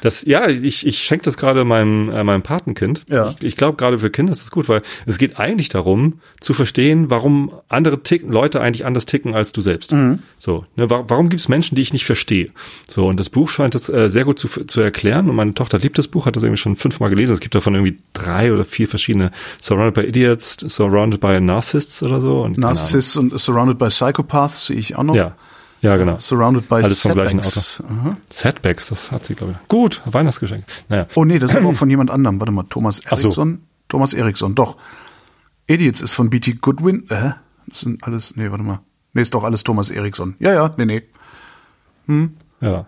Das, ja, ich, ich schenke das gerade meinem, äh, meinem Patenkind. Ja. Ich, ich glaube, gerade für Kinder ist es gut, weil es geht eigentlich darum, zu verstehen, warum andere ticken, Leute eigentlich anders ticken als du selbst. Mhm. So, ne, wa warum gibt es Menschen, die ich nicht verstehe? So, und das Buch scheint das äh, sehr gut zu, zu erklären. Und meine Tochter liebt das Buch, hat das irgendwie schon fünfmal gelesen. Es gibt davon irgendwie drei oder vier verschiedene Surrounded by Idiots, Surrounded by Narcissists oder so. Und, Narcissists und Surrounded by Psychopaths sehe ich auch noch. Ja. Ja, genau. Surrounded by Alles vom gleichen Setbacks. Autor. Aha. Setbacks, das hat sie, glaube ich. Gut, Weihnachtsgeschenk. Naja. Oh nee, das ist aber auch von jemand anderem. Warte mal, Thomas Ach so. Eriksson. Thomas Eriksson, doch. Idiots ist von BT Goodwin. Äh, das sind alles, nee, warte mal. Nee, ist doch alles Thomas Eriksson. Ja, ja, nee, nee. Ja.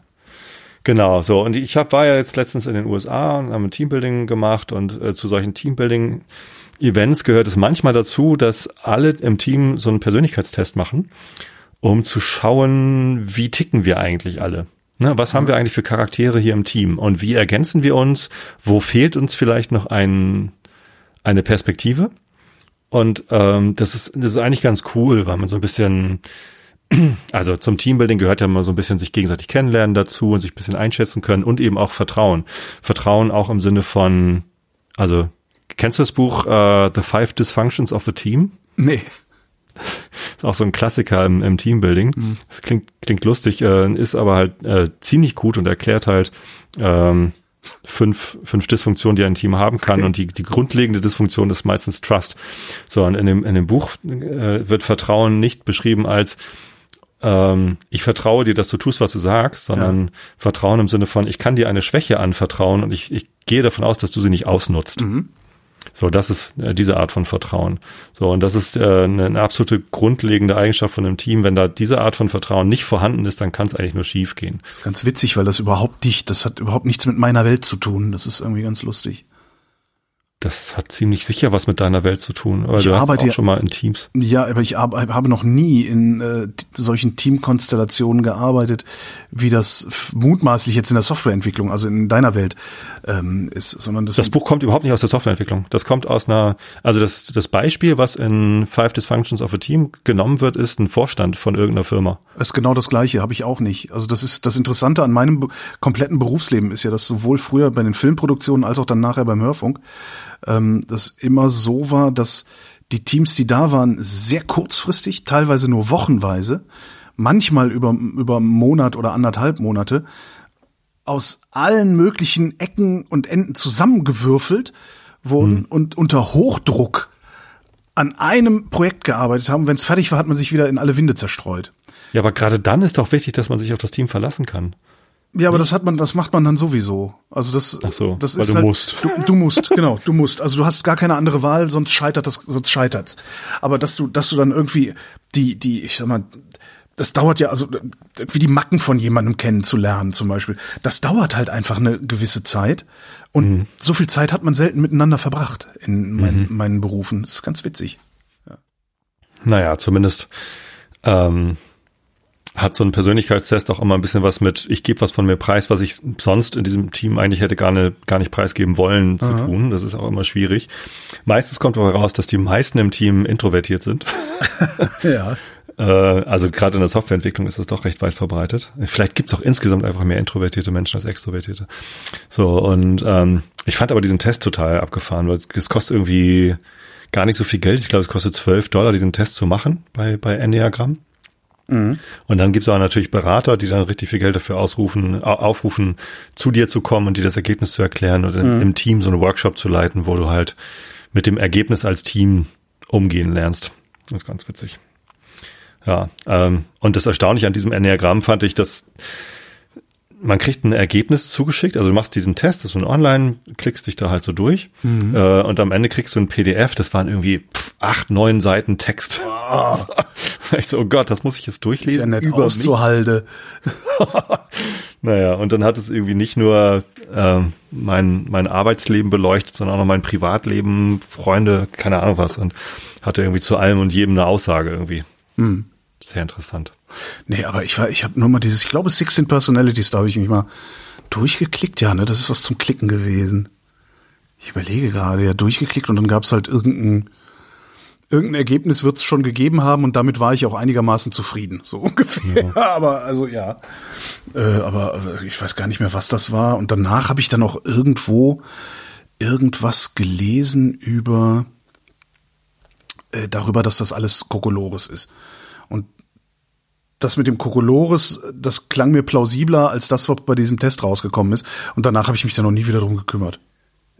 Genau, so. Und ich hab, war ja jetzt letztens in den USA und haben ein Teambuilding gemacht und äh, zu solchen Teambuilding-Events gehört es manchmal dazu, dass alle im Team so einen Persönlichkeitstest machen, um zu schauen, wie ticken wir eigentlich alle. Ne, was haben wir eigentlich für Charaktere hier im Team und wie ergänzen wir uns? Wo fehlt uns vielleicht noch ein, eine Perspektive? Und ähm, das ist das ist eigentlich ganz cool, weil man so ein bisschen [clears throat] also zum Teambuilding gehört ja mal so ein bisschen sich gegenseitig kennenlernen dazu und sich ein bisschen einschätzen können und eben auch Vertrauen. Vertrauen auch im Sinne von, also kennst du das Buch uh, The Five Dysfunctions of the Team? Nee. [laughs] Ist auch so ein Klassiker im, im Teambuilding. Das klingt, klingt lustig, äh, ist aber halt äh, ziemlich gut und erklärt halt ähm, fünf, fünf Dysfunktionen, die ein Team haben kann. Und die, die grundlegende Dysfunktion ist meistens Trust. So, und in dem, in dem Buch äh, wird Vertrauen nicht beschrieben als ähm, ich vertraue dir, dass du tust, was du sagst, sondern Vertrauen im Sinne von, ich kann dir eine Schwäche anvertrauen und ich, ich gehe davon aus, dass du sie nicht ausnutzt. So, das ist äh, diese Art von Vertrauen. So, und das ist äh, eine, eine absolute grundlegende Eigenschaft von einem Team. Wenn da diese Art von Vertrauen nicht vorhanden ist, dann kann es eigentlich nur schief gehen. Das ist ganz witzig, weil das überhaupt nicht, das hat überhaupt nichts mit meiner Welt zu tun. Das ist irgendwie ganz lustig. Das hat ziemlich sicher was mit deiner Welt zu tun. Weil Ich du arbeite auch ja- schon mal in Teams. Ja, aber ich hab- habe noch nie in äh, solchen Teamkonstellationen gearbeitet, wie das mutmaßlich jetzt in der Softwareentwicklung, also in deiner Welt ähm, ist, sondern das, Das Buch kommt überhaupt nicht aus der Softwareentwicklung. Das kommt aus einer, also das, das Beispiel, was in Five Dysfunctions of a Team genommen wird, ist ein Vorstand von irgendeiner Firma. ist genau das Gleiche, habe ich auch nicht. Also das ist das Interessante an meinem kompletten Berufsleben ist ja, dass sowohl früher bei den Filmproduktionen als auch dann nachher beim Hörfunk ähm, das immer so war, dass die Teams, die da waren, sehr kurzfristig, teilweise nur wochenweise, manchmal über über einen Monat oder anderthalb Monate aus allen möglichen Ecken und Enden zusammengewürfelt wurden und unter Hochdruck an einem Projekt gearbeitet haben. Wenn es fertig war, hat man sich wieder in alle Winde zerstreut. Ja, aber gerade dann ist doch wichtig, dass man sich auf das Team verlassen kann. Ja, aber das hat man, das macht man dann sowieso. Also das, Ach so, das weil ist du halt, musst. Du, du musst, [laughs] genau, du musst. Also du hast gar keine andere Wahl, sonst scheitert das, sonst scheitert's. Aber dass du, dass du dann irgendwie die, die, ich sag mal, das dauert ja, also wie die Macken von jemandem kennenzulernen zum Beispiel. Das dauert halt einfach eine gewisse Zeit. Und Mhm. so viel Zeit hat man selten miteinander verbracht in meinen, meinen Berufen. Das ist ganz witzig. Naja, zumindest ähm, hat so ein Persönlichkeitstest auch immer ein bisschen was mit, ich gebe was von mir preis, was ich sonst in diesem Team eigentlich hätte gar, ne, gar nicht preisgeben wollen zu tun. Das ist auch immer schwierig. Meistens kommt aber raus, dass die meisten im Team introvertiert sind. [laughs] Ja. Äh, also gerade in der Softwareentwicklung ist das doch recht weit verbreitet. Vielleicht gibt's auch insgesamt einfach mehr introvertierte Menschen als extrovertierte. So, und ähm, ich fand aber diesen Test total abgefahren, weil es- kostet irgendwie gar nicht so viel Geld. Ich glaube, es kostet 12 Dollar, diesen Test zu machen bei, bei Enneagramm. Und dann gibt's auch natürlich Berater, die dann richtig viel Geld dafür ausrufen, au- aufrufen, zu dir zu kommen und dir das Ergebnis zu erklären oder im Team so einen Workshop zu leiten, wo du halt mit dem Ergebnis als Team umgehen lernst. Das ist ganz witzig. Ja, ähm, und das Erstaunliche an diesem Enneagramm fand ich, dass man kriegt ein Ergebnis zugeschickt, also du machst diesen Test, das ist so ein Online, klickst dich da halt so durch äh, und am Ende kriegst du ein PDF, das waren irgendwie pff, acht, neun Seiten Text. [laughs] ich so, oh Gott, das muss ich jetzt Ist ja durchlesen. nett über auszuhalde. [laughs] Naja, und dann hat es irgendwie nicht nur ähm, mein, mein Arbeitsleben beleuchtet, sondern auch noch mein Privatleben, Freunde, keine Ahnung was und hatte irgendwie zu allem und jedem eine Aussage irgendwie. Sehr interessant. Nee, aber ich war, ich habe nur mal dieses, ich glaube 16 Personalities, da habe ich mich mal Durchgeklickt, ja, ne? Das ist was zum Klicken gewesen. Ich überlege gerade, ja, durchgeklickt und dann gab's halt irgendein, irgendein Ergebnis wird's schon gegeben haben und damit war ich auch einigermaßen zufrieden, so [laughs] ungefähr. Ja. aber also ja, äh, aber äh, ich weiß gar nicht mehr, was das war. Und danach habe ich dann auch irgendwo irgendwas gelesen über äh, darüber, dass das alles Kokolores ist. Das mit dem Kokolores, das klang mir plausibler als das, was bei diesem Test rausgekommen ist. Und danach habe ich mich dann noch nie wieder drum gekümmert.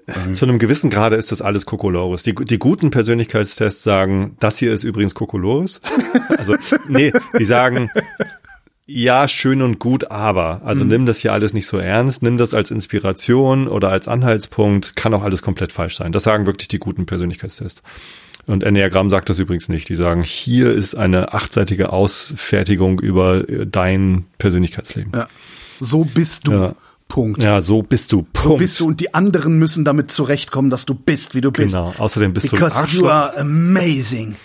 [laughs] Zu einem gewissen Grade ist das alles Kokolores. Die, die guten Persönlichkeitstests sagen, das hier ist übrigens Kokolores. [laughs] also, nee, die sagen, ja, schön und gut, aber. Also mhm. nimm das hier alles nicht so ernst, nimm das als Inspiration oder als Anhaltspunkt, kann auch alles komplett falsch sein. Das sagen wirklich die guten Persönlichkeitstests. Und Enneagramm sagt das übrigens nicht. Die sagen, hier ist eine achtseitige Ausfertigung über dein Persönlichkeitsleben. Ja. So bist du. Ja. Punkt. Ja, so bist du. Punkt. So bist du und die anderen müssen damit zurechtkommen, dass du bist, wie du bist. Genau. Außerdem bist Because du Because you are amazing.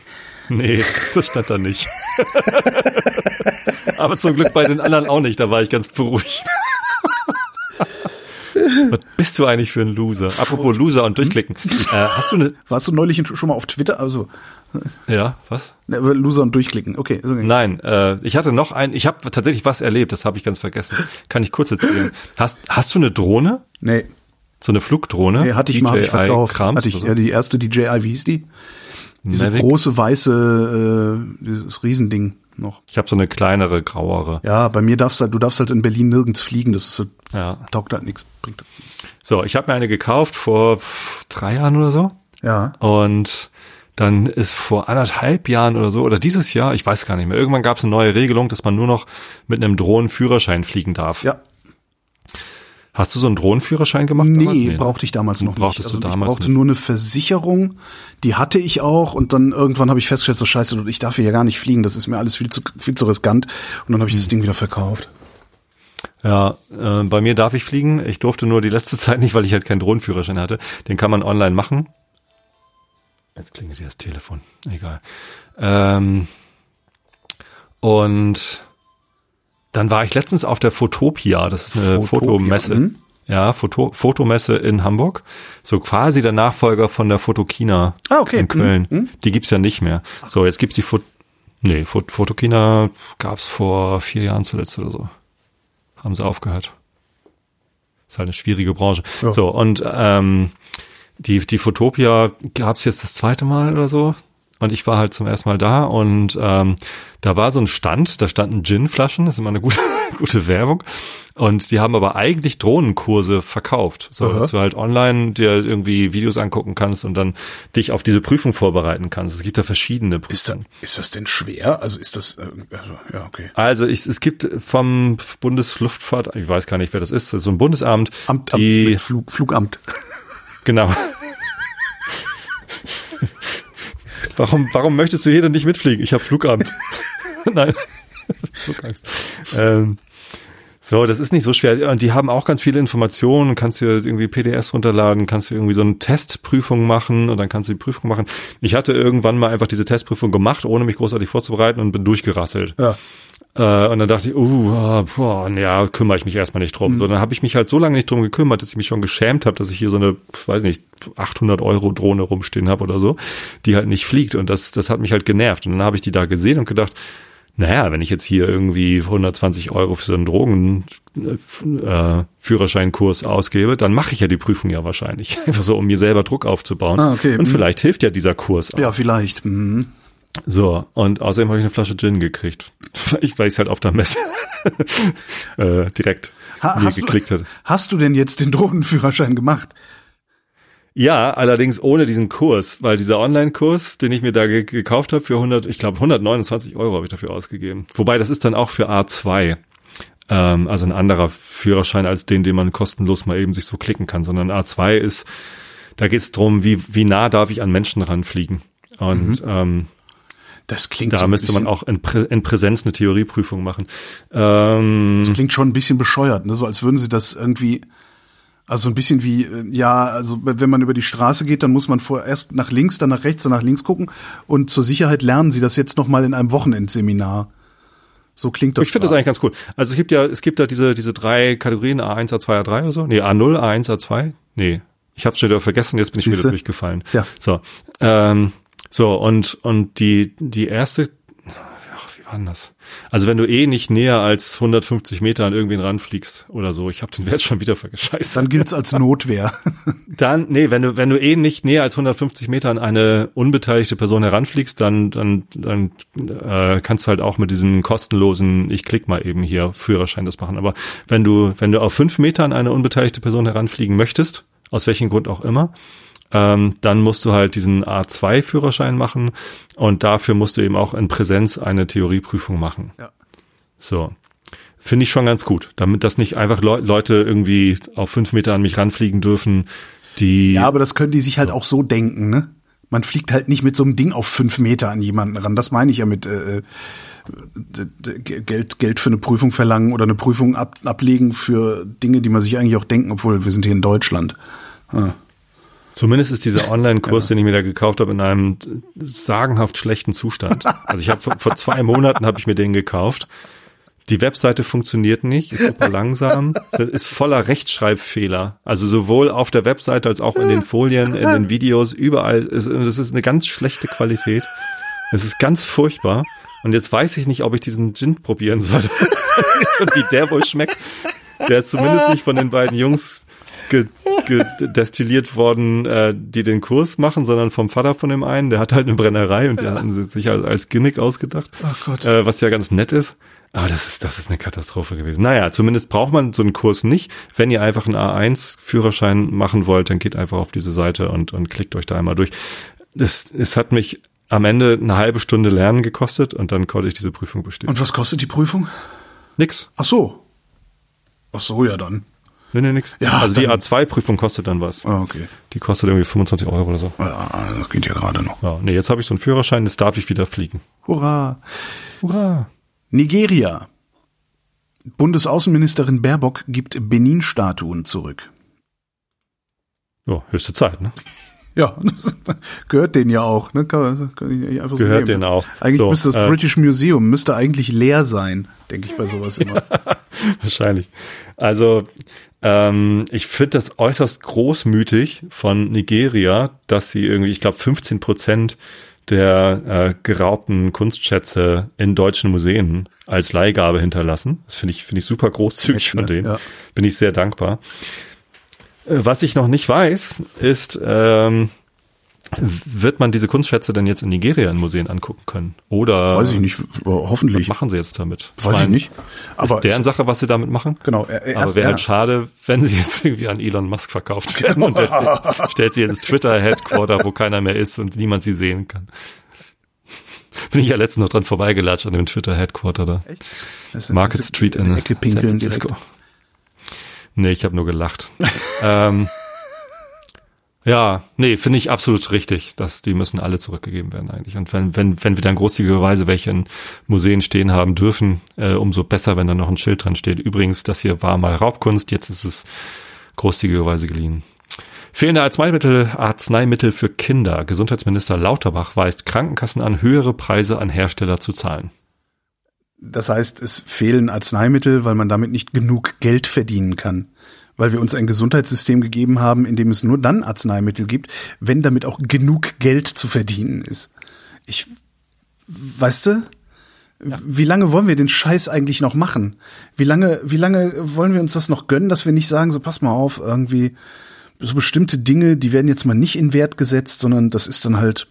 Nee, das stand da nicht. [laughs] Aber zum Glück bei den anderen auch nicht, da war ich ganz beruhigt. [laughs] [laughs] Was bist du eigentlich für ein Loser? Apropos Loser und durchklicken. Äh, hast du eine Warst du neulich schon mal auf Twitter? Also ja, was? Loser und durchklicken. Okay. okay. Nein, äh, ich hatte noch ein. Ich habe tatsächlich was erlebt. Das habe ich ganz vergessen. Kann ich kurz erzählen? Hast Hast du eine Drohne? Nee. So eine Flugdrohne? Nee, hatte ich DJI mal hab ich verkauft. Krams hatte ich so? ja die erste DJI. Wie hieß die? Diese Mavic? große weiße, äh, dieses Riesending noch. Ich habe so eine kleinere, grauere. Ja, bei mir darfst halt, du darfst halt in Berlin nirgends fliegen. Das ist so, ja. taugt halt nichts, bringt. So, ich habe mir eine gekauft vor drei Jahren oder so. Ja. Und dann ist vor anderthalb Jahren oder so, oder dieses Jahr, ich weiß gar nicht mehr, irgendwann gab es eine neue Regelung, dass man nur noch mit einem Drohnenführerschein fliegen darf. Ja. Hast du so einen Drohnenführerschein gemacht? Nee, nee brauchte ich damals noch Brauchtest nicht. Also du damals ich brauchte nicht. nur eine Versicherung, die hatte ich auch und dann irgendwann habe ich festgestellt, so scheiße, ich darf hier ja gar nicht fliegen, das ist mir alles viel zu, viel zu riskant und dann habe ich das hm. Ding wieder verkauft. Ja, äh, bei mir darf ich fliegen. Ich durfte nur die letzte [laughs] Zeit nicht, weil ich halt keinen Drohnenführerschein hatte. Den kann man online machen. Jetzt klingelt hier das Telefon. Egal. Ähm, und dann war ich letztens auf der Fotopia. Das ist eine Fotopia, Fotomesse. Mh. Ja, Foto, Fotomesse in Hamburg. So quasi der Nachfolger von der Fotokina ah, okay. in Köln. Mhm. Die gibt's ja nicht mehr. So, jetzt gibt's die Fot Nee, Fot Fotokina gab's vor vier Jahren zuletzt oder so. Haben sie aufgehört. Ist halt eine schwierige Branche. Ja. So, und ähm, die, die Fotopia gab's jetzt das zweite Mal oder so. Und ich war halt zum ersten Mal da und ähm, da war so ein Stand, da standen Gin-Flaschen, das ist immer eine gute, [laughs] gute Werbung. Und die haben aber eigentlich Drohnenkurse verkauft. So, Aha. dass du halt online dir irgendwie Videos angucken kannst und dann dich auf diese Prüfung vorbereiten kannst. Es gibt da verschiedene Prüfungen. Ist, ist das denn schwer? Also ist das, äh, also, ja, okay. Also ich, es gibt vom Bundesluftfahrt, ich weiß gar nicht, wer das ist, so ein Bundesamt. Amt, die, Amt Flug, Flugamt. Genau. [laughs] Warum, warum möchtest du hier denn nicht mitfliegen? Ich habe Flugamt. [laughs] Nein. Flugangst. Ähm, so, das ist nicht so schwer. Und die haben auch ganz viele Informationen. Kannst du irgendwie PDS runterladen, kannst du irgendwie so eine Testprüfung machen und dann kannst du die Prüfung machen. Ich hatte irgendwann mal einfach diese Testprüfung gemacht, ohne mich großartig vorzubereiten und bin durchgerasselt. Ja. Äh, und dann dachte ich, uh, boah, ja, kümmere ich mich erstmal nicht drum. Mhm. So, dann habe ich mich halt so lange nicht drum gekümmert, dass ich mich schon geschämt habe, dass ich hier so eine, weiß nicht, 800 Euro Drohne rumstehen habe oder so, die halt nicht fliegt. Und das, das hat mich halt genervt. Und dann habe ich die da gesehen und gedacht, naja, wenn ich jetzt hier irgendwie 120 Euro für so einen Drogenführerscheinkurs äh, ausgebe, dann mache ich ja die Prüfung ja wahrscheinlich. [laughs] Einfach so, um mir selber Druck aufzubauen. Ah, okay. Und mhm. vielleicht hilft ja dieser Kurs auch. Ja, vielleicht. Mhm. So, und außerdem habe ich eine Flasche Gin gekriegt. [laughs] Ich weiß halt auf der Messe [laughs] äh, direkt ha, mir geklickt hat. Hast du denn jetzt den Drohnenführerschein gemacht? Ja, allerdings ohne diesen Kurs, weil dieser Online-Kurs, den ich mir da ge gekauft habe für 100, ich glaube 129 Euro habe ich dafür ausgegeben. Wobei das ist dann auch für A2. Ähm, also ein anderer Führerschein als den, den man kostenlos mal eben sich so klicken kann, sondern A2 ist, da geht es darum, wie, wie nah darf ich an Menschen ranfliegen. Und mhm. ähm, das klingt da so müsste man auch in, Prä in, Präsenz eine Theorieprüfung machen. Ähm, das klingt schon ein bisschen bescheuert, ne? so als würden sie das irgendwie also ein bisschen wie, äh, ja, also wenn man über die Straße geht, dann muss man vorerst nach links, dann nach rechts, dann nach links gucken. Und zur Sicherheit lernen sie das jetzt nochmal in einem Wochenendseminar. So klingt das. Ich finde das eigentlich ganz cool. Also es gibt ja, es gibt da diese, diese drei Kategorien, A1, A2, A3 oder so. Nee, A0, A1, A2. Nee. Ich habe schon wieder vergessen, jetzt bin ich Siehste? wieder durchgefallen. Tja. So. Ähm, so, und, und die, die erste, ach, wie war denn das? Also wenn du eh nicht näher als 150 Meter an irgendwen ranfliegst oder so, ich habe den Wert schon wieder vergescheißt. Dann gilt's als Notwehr. [laughs] Dann, nee, wenn du, wenn du eh nicht näher als 150 Meter an eine unbeteiligte Person heranfliegst, dann, dann, dann äh, kannst du halt auch mit diesem kostenlosen, ich klick mal eben hier Führerschein das machen. Aber wenn du, wenn du auf fünf Meter an eine unbeteiligte Person heranfliegen möchtest, aus welchem Grund auch immer, ähm, dann musst du halt diesen A2-Führerschein machen und dafür musst du eben auch in Präsenz eine Theorieprüfung machen. Ja. So. Finde ich schon ganz gut, damit das nicht einfach Leu Leute irgendwie auf fünf Meter an mich ranfliegen dürfen, die Ja, aber das können die sich halt auch so denken, ne? Man fliegt halt nicht mit so einem Ding auf fünf Meter an jemanden ran. Das meine ich ja mit äh, d- Geld, Geld für eine Prüfung verlangen oder eine Prüfung ab, ablegen für Dinge, die man sich eigentlich auch denken, obwohl wir sind hier in Deutschland. Ah. Zumindest ist dieser [laughs] Online-Kurs, den ich mir da gekauft habe, in einem sagenhaft schlechten Zustand. Also ich habe vor, vor zwei Monaten habe ich mir den gekauft. Die Webseite funktioniert nicht, ist super [laughs] langsam, ist voller Rechtschreibfehler. Also sowohl auf der Webseite als auch in den Folien, in den Videos, überall. Es es ist eine ganz schlechte Qualität. Es ist ganz furchtbar. Und jetzt weiß ich nicht, ob ich diesen Gin probieren soll. [laughs] Und wie der wohl schmeckt. Der ist zumindest nicht von den beiden Jungs ge, ge, destilliert worden, äh, die den Kurs machen, sondern vom Vater von dem einen. Der hat halt eine Brennerei und die hatten sie sich als, als Gimmick ausgedacht. Ach Gott. Äh, was ja ganz nett ist. Aber das ist, das ist eine Katastrophe gewesen. Naja, zumindest braucht man so einen Kurs nicht. Wenn ihr einfach einen A1-Führerschein machen wollt, dann geht einfach auf diese Seite und, und klickt euch da einmal durch. Das, es hat mich am Ende eine halbe Stunde Lernen gekostet und dann konnte ich diese Prüfung bestehen. Und was kostet die Prüfung? nix. Ach so. Ach so, ja dann. Nee, nee, nix. Ja, also die dann- A2-Prüfung kostet dann was. Ah, okay. Die kostet irgendwie 25 Euro oder so. Ja, das geht ja gerade noch. Ja, nee, jetzt habe ich so einen Führerschein, jetzt darf ich wieder fliegen. Hurra. Hurra. Nigeria. Bundesaußenministerin Baerbock gibt Benin-Statuen zurück. Ja, höchste Zeit, ne? [laughs] Ja, das [laughs] gehört denen ja auch. Ne? Kann, kann ich einfach so Gehört nehmen. denen auch. Eigentlich So, müsste das äh, British Museum müsste eigentlich leer sein, denke ich bei sowas [laughs] immer. Wahrscheinlich. Also, ähm, ich finde das äußerst großmütig von Nigeria, dass sie irgendwie, ich glaube, 15 Prozent der äh, geraubten Kunstschätze in deutschen Museen als Leihgabe hinterlassen. Das finde ich, finde ich super großzügig Nett, von ne? denen. Ja. Bin ich sehr dankbar. Äh, Was ich noch nicht weiß, ist, ähm, wird man diese Kunstschätze denn jetzt in Nigeria in Museen angucken können? Oder Weiß ich nicht, aber was hoffentlich. machen sie jetzt damit? Weiß ich nicht. Aber ist deren Sache, was sie damit machen? genau, äh, Aber erst, wäre ja. halt schade, wenn sie jetzt irgendwie an Elon Musk verkauft werden und der [laughs] stellt sie ins Twitter-Headquarter, wo keiner mehr ist und niemand sie sehen kann. Bin ich ja letztens noch dran vorbeigelatscht an dem Twitter-Headquarter da. Das- Market Street in, in der Ecke San pinkeln Francisco. Nee, ich habe nur gelacht. ähm, ja, nee, finde ich absolut richtig, dass die müssen alle zurückgegeben werden eigentlich. Und wenn, wenn, wenn wir dann großzügigerweise welche in Museen stehen haben dürfen, äh, umso besser, wenn da noch ein Schild dran steht. Übrigens, das hier war mal Raubkunst, jetzt ist es großzügigerweise geliehen. Fehlende Arzneimittel, Arzneimittel für Kinder. Gesundheitsminister Lauterbach weist Krankenkassen an, höhere Preise an Hersteller zu zahlen. Das heißt, es fehlen Arzneimittel, weil man damit nicht genug Geld verdienen kann. Weil wir uns ein Gesundheitssystem gegeben haben, in dem es nur dann Arzneimittel gibt, wenn damit auch genug Geld zu verdienen ist. Ich, weißt du? Wie lange wollen wir den Scheiß eigentlich noch machen? Wie lange, wie lange wollen wir uns das noch gönnen, dass wir nicht sagen, so pass mal auf, irgendwie so bestimmte Dinge, die werden jetzt mal nicht in Wert gesetzt, sondern das ist dann halt,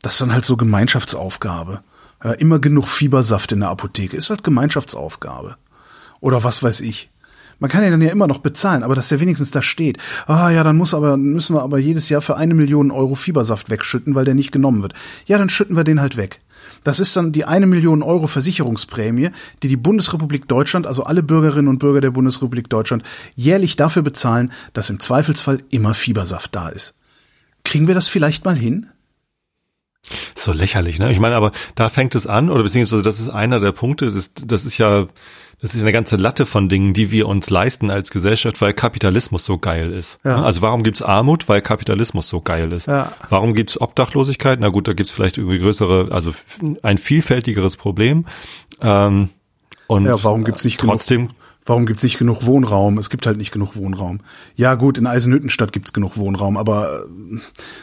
das ist dann halt so Gemeinschaftsaufgabe. Ja, immer genug Fiebersaft in der Apotheke ist halt Gemeinschaftsaufgabe. Oder was weiß ich. Man kann ja dann ja immer noch bezahlen, aber dass der wenigstens da steht. Ah ja, dann muss aber, müssen wir aber jedes Jahr für eine Million Euro Fiebersaft wegschütten, weil der nicht genommen wird. Ja, dann schütten wir den halt weg. Das ist dann die eine Million Euro Versicherungsprämie, die die Bundesrepublik Deutschland, also alle Bürgerinnen und Bürger der Bundesrepublik Deutschland, jährlich dafür bezahlen, dass im Zweifelsfall immer Fiebersaft da ist. Kriegen wir das vielleicht mal hin? So lächerlich, ne? Ich meine, aber da fängt es an, oder beziehungsweise das ist einer der Punkte, das, das ist ja, das ist eine ganze Latte von Dingen, die wir uns leisten als Gesellschaft, weil Kapitalismus so geil ist. Ja. Also warum gibt's Armut? Weil Kapitalismus so geil ist. Ja. Warum gibt's Obdachlosigkeit? Na gut, da gibt's vielleicht irgendwie größere, also ein vielfältigeres Problem. Ähm, Und ja, warum gibt's nicht trotzdem genug, warum gibt's nicht genug Wohnraum? Es gibt halt nicht genug Wohnraum. Ja, gut, in Eisenhüttenstadt gibt's genug Wohnraum, aber äh,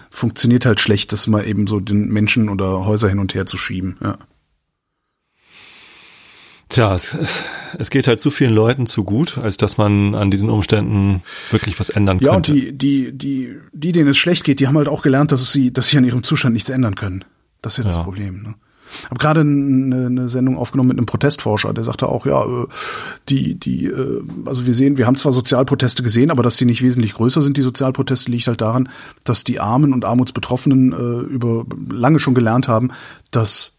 funktioniert halt schlecht, das mal eben so den Menschen oder Häuser hin und her zu schieben, ja. Tja, es, es, geht halt zu vielen Leuten zu gut, als dass man an diesen Umständen wirklich was ändern Ja, und könnte. die, die, die, die, denen es schlecht geht, die haben halt auch gelernt, dass sie, dass sie an ihrem Zustand nichts ändern können. Das ist ja das Ja. Problem. Ne? Hab gerade eine, eine Sendung aufgenommen mit einem Protestforscher, der sagte auch, ja, äh, die, die, äh, also wir sehen, wir haben zwar Sozialproteste gesehen, aber dass die nicht wesentlich größer sind, die Sozialproteste, liegt halt daran, dass die Armen und Armutsbetroffenen äh, über lange schon gelernt haben, dass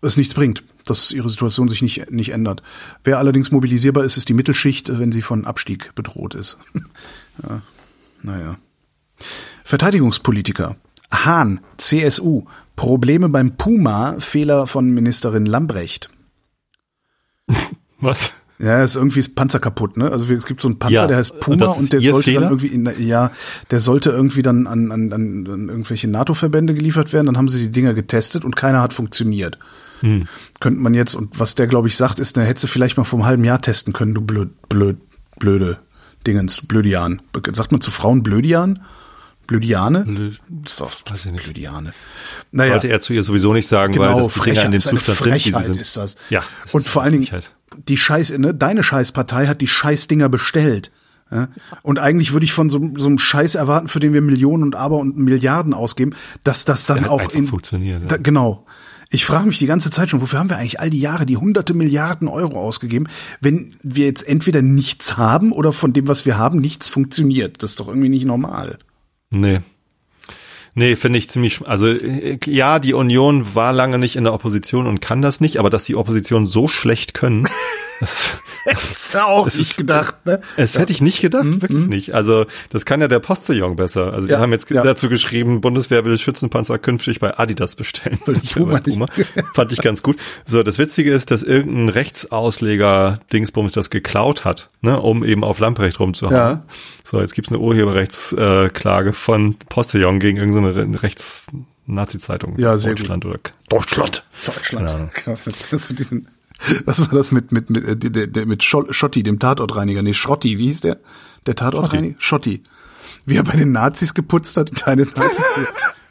es nichts bringt, dass ihre Situation sich nicht, nicht ändert. Wer allerdings mobilisierbar ist, ist die Mittelschicht, wenn sie von Abstieg bedroht ist. [laughs] ja, naja. Verteidigungspolitiker. Hahn, CSU. Probleme beim Puma, Fehler von Ministerin Lambrecht. [laughs] Was? Ja, ist irgendwie ist Panzer kaputt, ne? Also es gibt so einen Panzer, Ja, der heißt Puma das und, der sollte dann Fehler? irgendwie in, ja, der sollte irgendwie dann an, an, an, an irgendwelche NATO-Verbände geliefert werden. Dann haben sie die Dinger getestet und keiner hat funktioniert. Hm. Könnte man jetzt, und was der, glaube ich, sagt, ist, der hätte vielleicht mal vor einem halben Jahr testen können, du blöd, blöd, blöde Dingens, Blödian. Sagt man zu Frauen Blödian? Blödiane? Blöd- Das ist doch Weiß ich nicht. Blödiane. Naja. Wollte er zu ihr sowieso nicht sagen, weil Genau, das die Dinger in den Zustand Frechheit sind. ist das. Ja. das Und vor allen Dingen, Frechheit. die Scheiß, ne, deine Scheißpartei hat die Scheißdinger bestellt. Ja? Und eigentlich würde ich von so, so einem Scheiß erwarten, für den wir Millionen und Aber und Milliarden ausgeben, dass das dann auch in funktioniert, ja. Da, genau. Ich frage mich die ganze Zeit schon, wofür haben wir eigentlich all die Jahre die hunderte Milliarden Euro ausgegeben, wenn wir jetzt entweder nichts haben oder von dem, was wir haben, nichts funktioniert. Das ist doch irgendwie nicht normal. Nee. Nee, finde ich ziemlich, also äh, ja, die Union war lange nicht in der Opposition und kann das nicht, aber dass die Opposition so schlecht können, [laughs] das, Das ja auch Es nicht ist- gedacht, ne? das hätte ich nicht gedacht, wirklich nicht. Also das kann ja der Postillon besser. Also die Ja, haben jetzt ja. dazu geschrieben, Bundeswehr will Schützenpanzer künftig bei Adidas bestellen. [laughs] Mehr Puma Puma. Fand ich ganz gut. So, das Witzige ist, dass irgendein Rechtsausleger Dingsbums das geklaut hat, ne, um eben auf Lamprecht rumzuhauen. Ja. So, jetzt gibt's eine Urheberrechtsklage äh, von Postillon gegen irgendeine Re- Rechts-Nazi-Zeitung. Ja, sehr Deutschland oder Deutschland. Deutschland. Ahnung. Genau, das du diesen, was war das mit, mit, mit, äh, mit Schol- Schotti, dem Tatortreiniger? Nee, Schrotti, wie hieß der? Der Tatortreiniger? Schotti. Wie er bei den Nazis geputzt hat, [laughs] deine Nazis.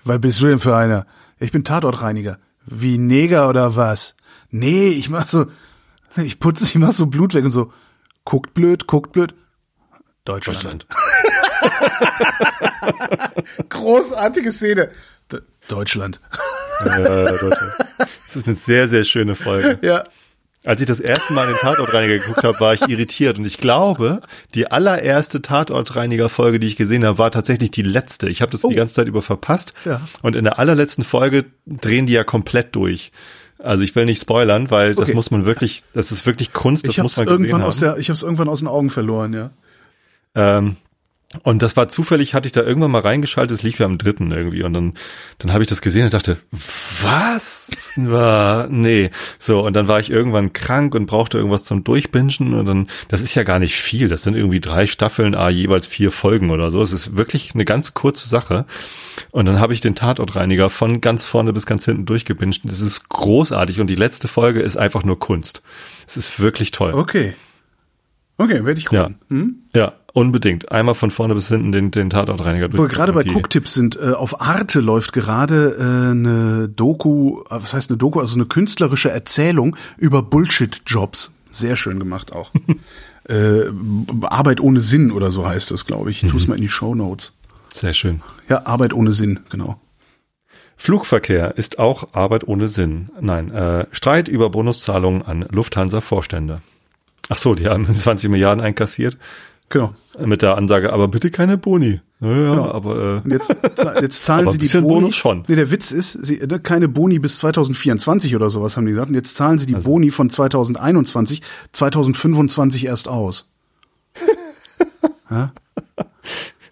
Was bist du denn für einer? Ich bin Tatortreiniger. Wie Neger oder was? Nee, ich mach so, ich putze, ich mach so Blut weg und so. Guckt blöd, guckt blöd. Deutschland. [laughs] Großartige Szene. D Deutschland. Ja, Deutschland. Das ist eine sehr, sehr schöne Folge. Ja. Als ich das erste Mal den Tatortreiniger geguckt habe, war ich irritiert. Und ich glaube, die allererste Tatortreiniger-Folge, die ich gesehen habe, war tatsächlich die letzte. Ich habe das die ganze Zeit über verpasst. Oh. Ja. Und in der allerletzten Folge drehen die ja komplett durch. Also ich will nicht spoilern, weil das Okay. muss man wirklich, das ist wirklich Kunst, das Ich muss man gesehen irgendwann haben. aus der, ich hab's irgendwann aus den Augen verloren, ja. Ähm, und das war zufällig, hatte ich da irgendwann mal reingeschaltet, es lief ja am dritten irgendwie und dann, dann habe ich das gesehen und dachte, was? Nee. So, und dann war ich irgendwann krank und brauchte irgendwas zum Durchbingen und dann, das ist ja gar nicht viel, das sind irgendwie drei Staffeln, ah, jeweils vier Folgen oder so. Es ist wirklich eine ganz kurze Sache. Und dann habe ich den Tatortreiniger von ganz vorne bis ganz hinten durchgebinged. Das ist großartig und die letzte Folge ist einfach nur Kunst. Es ist wirklich toll. Okay. Okay, werde ich Ja. gucken. Hm? Ja, unbedingt. Einmal von vorne bis hinten den, den Tatortreiniger Wo wir gerade bei Cooktipps sind, äh, auf Arte läuft gerade äh, eine Doku, äh, was heißt eine Doku, also eine künstlerische Erzählung über Bullshit-Jobs. Sehr schön gemacht auch. [laughs] äh, Arbeit ohne Sinn oder so heißt das, glaube ich. Ich tue es mal in die Show Notes. Sehr schön. Ja, Arbeit ohne Sinn, genau. Flugverkehr ist auch Arbeit ohne Sinn. Nein, äh, Streit über Bonuszahlungen an Lufthansa-Vorstände. Ach so, die haben [laughs] 20 Milliarden einkassiert Genau. äh, mit der Ansage, aber bitte keine Boni. Ja, ja Genau. aber Und jetzt, jetzt [laughs] zahlen sie die Boni. Bonus schon. Nee, der Witz ist, sie, ne, keine Boni bis 2024 oder sowas haben die gesagt. Und jetzt zahlen sie die Also Boni von 2021, 2025 erst aus. [laughs] ja?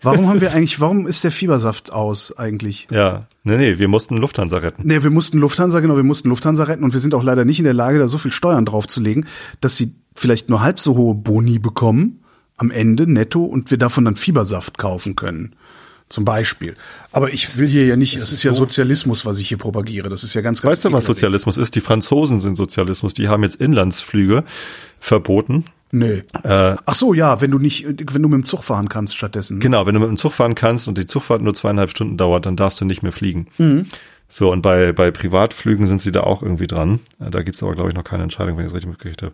Warum haben wir eigentlich, warum ist der Fiebersaft aus eigentlich? äh, ja, nee, nee, wir mussten Lufthansa retten. Nee, wir mussten Lufthansa, genau, wir mussten Lufthansa retten und wir sind auch leider nicht in der Lage, da so viel Steuern draufzulegen, dass sie vielleicht nur halb so hohe Boni bekommen am Ende netto und wir davon dann Fiebersaft kaufen können. Zum Beispiel. Aber ich will hier ja nicht, es ist, ist ja so Sozialismus, was ich hier propagiere. Das ist ja ganz, ganz Weißt du, was Sozialismus ist? Die Franzosen sind Sozialismus. Die haben jetzt Inlandsflüge verboten. Nö. Äh, Ach so, ja, wenn du nicht, wenn du mit dem Zug fahren kannst stattdessen. Genau, wenn du mit dem Zug fahren kannst und die Zugfahrt nur zweieinhalb Stunden dauert, dann darfst du nicht mehr fliegen. Mhm. So, und bei, bei Privatflügen sind sie da auch irgendwie dran. Äh, da gibt's aber, glaube ich, noch keine Entscheidung, wenn ich es richtig mitgekriegt habe.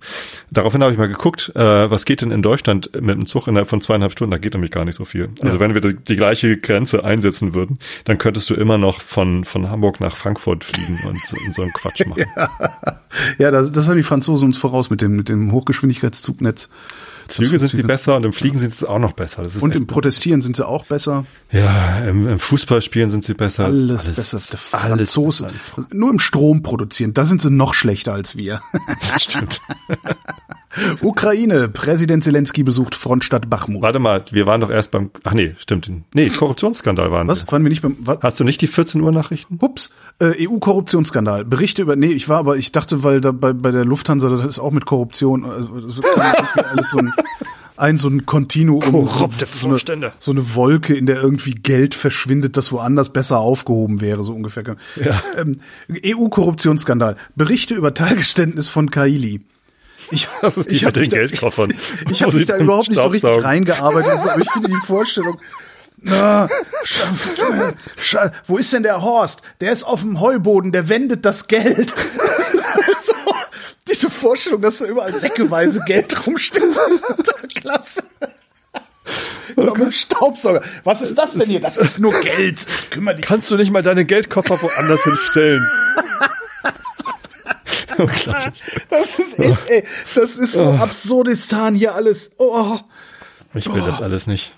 Daraufhin habe ich mal geguckt, äh, was geht denn in Deutschland mit dem Zug innerhalb von zweieinhalb Stunden? Da geht nämlich gar nicht so viel. Also ja. wenn wir die, die, gleiche Grenze einsetzen würden, dann könntest du immer noch von, von Hamburg nach Frankfurt fliegen und so, und so einen Quatsch [laughs] machen. ja, ja das, das haben die Franzosen uns voraus mit dem, mit dem Hochgeschwindigkeitszugnetz. Züge sind sie besser und im Fliegen sind sie auch noch besser. und im Protestieren sind sie auch besser. Ja, im, im Fußballspielen sind sie besser. Alles, alles besser. Der Franzose. Nur im Strom produzieren, da sind sie noch schlechter als wir. [laughs] Stimmt. [laughs] Ukraine, Präsident Zelensky besucht Frontstadt Bachmut. Warte mal, wir waren doch erst beim, ach nee, stimmt. Nee, Korruptionsskandal waren Was? Waren wir nicht beim, was? Hast du nicht die 14 Uhr Nachrichten? Hups, äh, EU-Korruptionsskandal. Berichte über, nee, ich war aber, ich dachte, weil da bei, bei der Lufthansa, das ist auch mit Korruption, also, das ist [laughs] alles so ein, ein so ein Kontinuum, Korrupte so, Vorstände. So, eine, so eine Wolke, in der irgendwie Geld verschwindet, das woanders besser aufgehoben wäre, so ungefähr. Ja. Ähm, EU-Korruptionsskandal. Berichte über Teilgeständnis von Kaili. Ich, [laughs] das ist die ich mit den Geldkoffern. Ich habe mich da [laughs] überhaupt nicht so richtig reingearbeitet, aber ich finde die Vorstellung, na, wo ist denn der Horst? Der ist auf dem Heuboden, der wendet das Geld. Das ist halt so, diese Vorstellung, dass da überall säckeweise Geld rumsteht. [laughs] Klasse. Oder mit Staubsauger. Was ist das denn hier? Das ist nur Geld. Kümmer dich. Kannst du nicht mal deine Geldkoffer woanders hinstellen? [laughs] das ist echt, ey, das ist so oh. Absurdistan hier alles. Oh. Ich will oh. das alles nicht.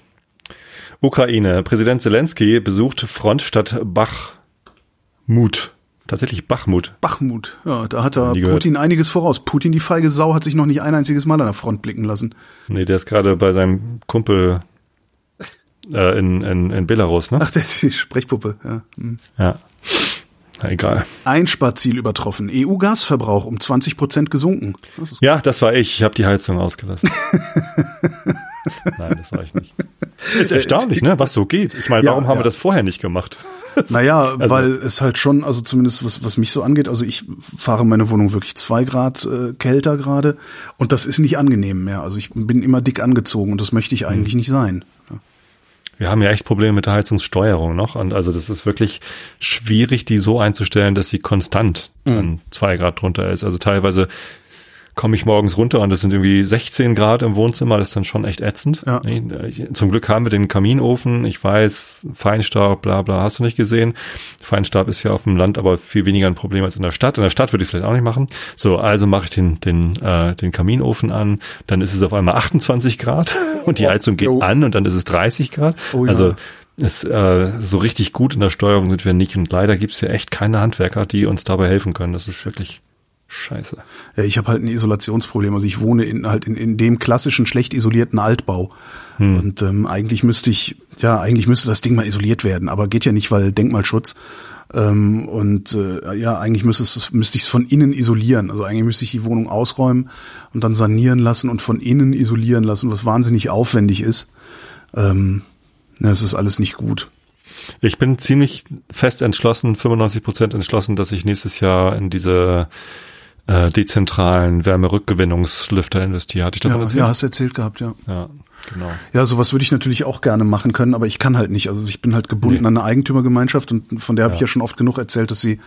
Ukraine. Präsident Zelensky besucht Frontstadt Bachmut. Tatsächlich Bachmut. Bachmut, ja, da hat er Putin gehört. einiges voraus. Putin, die feige Sau, hat sich noch nicht ein einziges Mal an der Front blicken lassen. Nee, der ist gerade bei seinem Kumpel äh, in, in, in Belarus, ne? Ach, der ist die Sprechpuppe, ja. Hm. Ja. Na, egal. Einsparziel übertroffen. EU-Gasverbrauch um 20 Prozent gesunken. Das ja, das war ich. Ich habe die Heizung ausgelassen. [laughs] Nein, das war ich nicht. Ist erstaunlich, ne, was so geht. Ich meine, warum ja, haben ja. wir das vorher nicht gemacht? [laughs] Naja, also, weil es halt schon, also zumindest was, was mich so angeht, also ich fahre meine Wohnung wirklich zwei Grad äh, kälter gerade und das ist nicht angenehm mehr. Also ich bin immer dick angezogen und das möchte ich eigentlich mhm. nicht sein. Wir haben ja echt Probleme mit der Heizungssteuerung noch. Und also das ist wirklich schwierig, die so einzustellen, dass sie konstant mhm. an zwei Grad drunter ist. Also teilweise komme ich morgens runter und es sind irgendwie 16 Grad im Wohnzimmer, das ist dann schon echt ätzend. Ja. Zum Glück haben wir den Kaminofen, ich weiß, Feinstaub, bla bla, hast du nicht gesehen. Feinstaub ist ja auf dem Land aber viel weniger ein Problem als in der Stadt. In der Stadt würde ich vielleicht auch nicht machen. So, also mache ich den, den, äh, den Kaminofen an, dann ist es auf einmal 28 Grad [laughs] und die Heizung geht oh. an und dann ist es 30 Grad. Oh, ja. Also ist äh, so richtig gut in der Steuerung sind wir nicht und leider gibt's ja echt keine Handwerker, die uns dabei helfen können. Das ist wirklich Scheiße. Ja, ich habe halt ein Isolationsproblem. Also ich wohne in halt in, in dem klassischen schlecht isolierten Altbau. Hm. Und ähm, eigentlich müsste ich, ja, eigentlich müsste das Ding mal isoliert werden, aber geht ja nicht, weil Denkmalschutz. Ähm, und äh, ja, eigentlich müsste, es, müsste ich es von innen isolieren. Also eigentlich müsste ich die Wohnung ausräumen und dann sanieren lassen und von innen isolieren lassen, was wahnsinnig aufwendig ist. Ähm, ja, es ist alles nicht gut. Ich bin ziemlich fest entschlossen, 95 Prozent entschlossen, dass ich nächstes Jahr in diese äh, dezentralen Wärmerückgewinnungslüfter investiert. Hatte ich davon ja, erzählt? Ja, hast du erzählt gehabt, ja. Ja, genau. Ja, sowas würde ich natürlich auch gerne machen können, aber ich kann halt nicht. Also ich bin halt gebunden nee. an eine Eigentümergemeinschaft und von der habe ja. ich ja schon oft genug erzählt, dass sie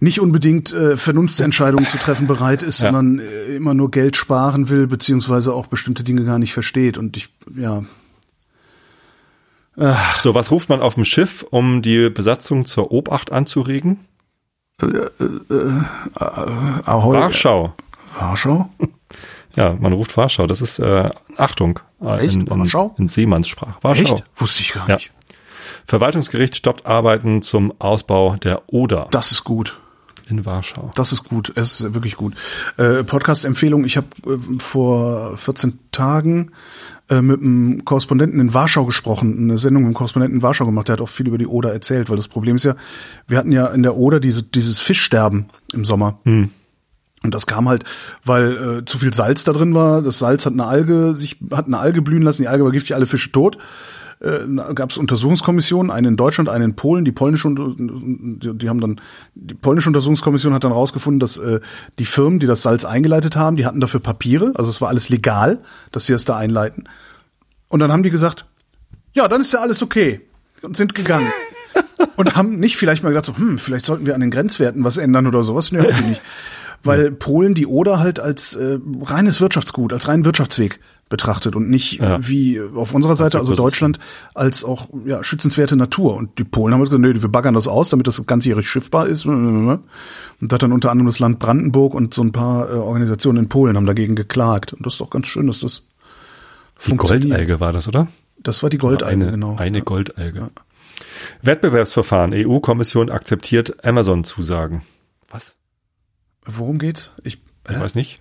nicht unbedingt äh, Vernunftsentscheidungen zu treffen bereit ist, ja. sondern äh, immer nur Geld sparen will, beziehungsweise auch bestimmte Dinge gar nicht versteht. Und ich, ja. Ach. So, was ruft man auf dem Schiff, um die Besatzung zur Obacht anzuregen? Äh, äh, äh, Ahoi. Warschau. Warschau? [laughs] Ja, man ruft Warschau. Das ist äh, Achtung. Äh, Echt? In, in, Warschau? In Seemannssprach. Warschau. Echt? Wusste ich gar nicht. Ja. Verwaltungsgericht stoppt Arbeiten zum Ausbau der Oder. Das ist gut. In Warschau. Das ist gut. Es ist wirklich gut. Äh, Podcast-Empfehlung. Ich habe äh, vor 14 Tagen äh, mit einem Korrespondenten in Warschau gesprochen, eine Sendung mit einem Korrespondenten in Warschau gemacht, der hat auch viel über die Oder erzählt, weil das Problem ist ja, wir hatten ja in der Oder diese, dieses Fischsterben im Sommer. Hm. Und das kam halt, weil äh, zu viel Salz da drin war. Das Salz hat eine Alge, sich hat eine Alge blühen lassen. Die Alge war giftig, alle Fische tot. Äh, gab es Untersuchungskommissionen, eine in Deutschland, eine in Polen. Die polnische, die, die haben dann, die polnische Untersuchungskommission hat dann rausgefunden, dass äh, die Firmen, die das Salz eingeleitet haben, die hatten dafür Papiere, also es war alles legal, dass sie das da einleiten. Und dann haben die gesagt, ja, dann ist ja alles okay und sind gegangen. [laughs] und haben nicht vielleicht mal gedacht, so, hm, vielleicht sollten wir an den Grenzwerten was ändern oder sowas. Nee, haben die nicht. Weil Polen die Oder halt als äh, reines Wirtschaftsgut, als reinen Wirtschaftsweg betrachtet und nicht Ja. wie auf unserer Seite, also Deutschland, als auch ja, schützenswerte Natur. Und die Polen haben gesagt, nee, wir baggern das aus, damit das ganzjährig schiffbar ist. Und da hat dann unter anderem das Land Brandenburg und so ein paar äh, Organisationen in Polen haben dagegen geklagt. Und das ist doch ganz schön, dass das Die Goldalge war das, oder? Das war die Goldalge, eine, genau. Eine Ja. Goldalge. Wettbewerbsverfahren. EU-Kommission akzeptiert Amazon-Zusagen. Was? Worum geht's? Ich, Ich weiß nicht.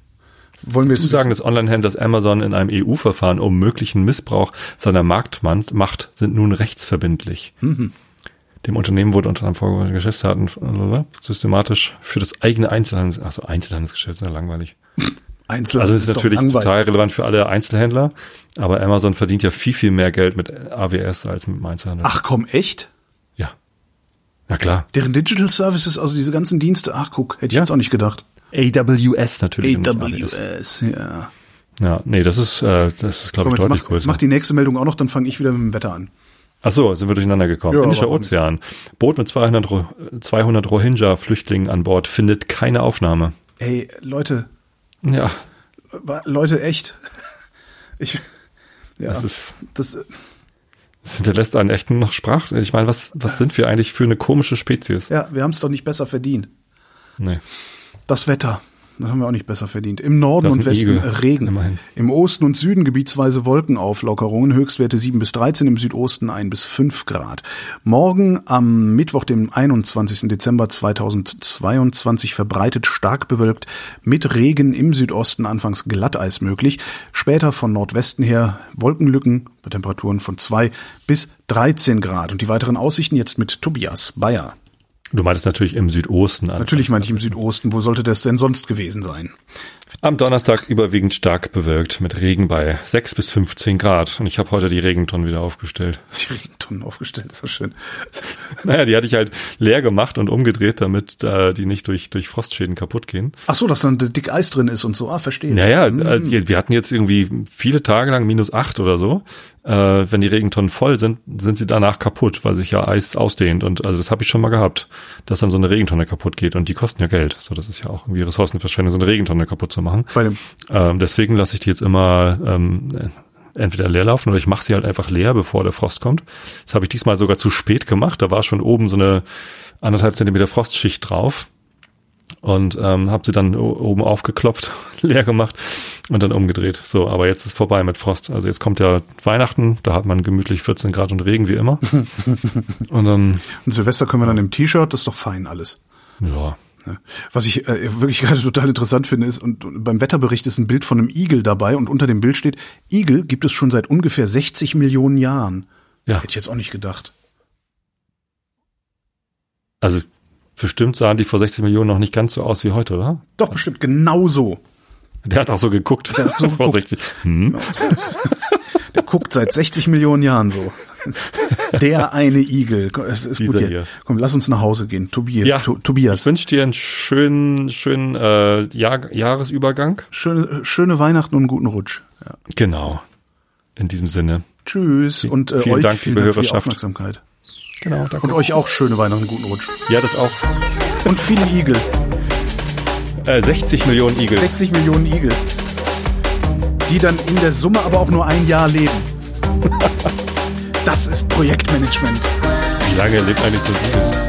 Wollen wir es wissen? des Online-Händlers Amazon in einem EU-Verfahren um möglichen Missbrauch seiner Marktmacht Macht sind nun rechtsverbindlich. Mhm. Dem Unternehmen wurde unter anderem vorgeworfen, Geschäftsdaten systematisch für das eigene Einzelhandels, also Einzelhandelsgeschäft, ist ja langweilig. Einzel Also es ist doch natürlich total relevant für alle Einzelhändler, aber Amazon verdient ja viel, viel mehr Geld mit AWS als mit dem Einzelhandel. Ach komm, echt? Ja. Ja klar. Deren Digital Services, also diese ganzen Dienste, ach guck, hätte ich Ja. jetzt auch nicht gedacht. AWS natürlich. AWS. Ja. Ja, nee, das ist, äh, das ist, glaube ich, jetzt deutlich mach, jetzt größer. mach die nächste Meldung auch noch, dann fange ich wieder mit dem Wetter an. Ach so, sind wir durcheinander gekommen. Ja, Indischer nicht. Ozean. Boot mit 200, Ro 200 Rohingya-Flüchtlingen an Bord findet keine Aufnahme. Ey, Leute, Ja, Leute, echt. [laughs] Ich, ja, das ist, das, das hinterlässt einen echten noch Sprach. Ich meine, was, was sind wir eigentlich für eine komische Spezies? ja, wir haben es doch nicht besser verdient. Nee. Das Wetter. Das haben wir auch nicht besser verdient. Im Norden und Westen Igel, Regen. immerhin. Im Osten und Süden gebietsweise Wolkenauflockerungen, Höchstwerte 7 bis 13, im Südosten 1 bis 5 Grad. Morgen am Mittwoch, dem 21. Dezember 2022, verbreitet stark bewölkt, mit Regen im Südosten anfangs Glatteis möglich. Später von Nordwesten her Wolkenlücken bei Temperaturen von 2 bis 13 Grad. Und die weiteren Aussichten jetzt mit Tobias Bayer. Du meintest natürlich im Südosten. Natürlich meine ich im Südosten. Wo sollte das denn sonst gewesen sein? Am Donnerstag überwiegend stark bewölkt mit Regen bei 6 bis 15 Grad. Und ich habe heute die Regentonnen wieder aufgestellt. Die Regentonnen aufgestellt, so schön. [laughs] Naja, die hatte ich halt leer gemacht und umgedreht, damit äh, die nicht durch, durch Frostschäden kaputt gehen. Ach so, dass dann dick Eis drin ist und so. Ah, verstehe. Naja, also wir hatten jetzt irgendwie viele Tage lang minus acht oder so. Äh, wenn die Regentonnen voll sind, sind sie danach kaputt, weil sich ja Eis ausdehnt. Und also das habe ich schon mal gehabt, dass dann so eine Regentonne kaputt geht. Und die kosten ja Geld. So, das ist ja auch irgendwie Ressourcenverschwendung, so eine Regentonne kaputt zu machen. Ähm, deswegen lasse ich die jetzt immer ähm, entweder leer laufen oder ich mache sie halt einfach leer, bevor der Frost kommt. Das habe ich diesmal sogar zu spät gemacht. Da war schon oben so eine anderthalb Zentimeter Frostschicht drauf und ähm, habe sie dann oben aufgeklopft, [laughs] leer gemacht und dann umgedreht. So, aber jetzt ist vorbei mit Frost. Also jetzt kommt ja Weihnachten, da hat man gemütlich 14 Grad und Regen wie immer. [laughs] und dann, und Silvester können wir dann im T-Shirt, das ist doch fein alles. ja, Ne? Was ich äh, wirklich [laughs] gerade total interessant finde, ist, und und beim Wetterbericht ist ein Bild von einem Igel dabei und unter dem Bild steht, Igel gibt es schon seit ungefähr 60 Millionen Jahren. ja. Hätte ich jetzt auch nicht gedacht. Also bestimmt sahen die vor 60 Millionen noch nicht ganz so aus wie heute, oder? Doch, bestimmt, genau so. Der hat auch so geguckt. Der hat so [laughs] vor geguckt. 60. Hm. Der guckt seit 60 Millionen Jahren so. Der eine Igel. Komm, Es ist gut Dieser hier. hier. Komm, lass uns nach Hause gehen. Tobias. Ja. To Ich Tobias. wünsche dir einen schönen, schönen äh, Jahr, Jahresübergang. Schöne, schöne Weihnachten und einen guten Rutsch. Ja. Genau. In diesem Sinne. Tschüss und äh, Vielen euch Dank, vielen Dank für die. Aufmerksamkeit. Genau, danke. Und euch auch schöne Weihnachten, guten Rutsch. Ja, das auch. Und viele Igel. Äh, 60 Millionen Igel. 60 Millionen Igel. Die dann in der Summe aber auch nur ein Jahr leben. Das ist Projektmanagement. Wie lange lebt eigentlich so ein Igel?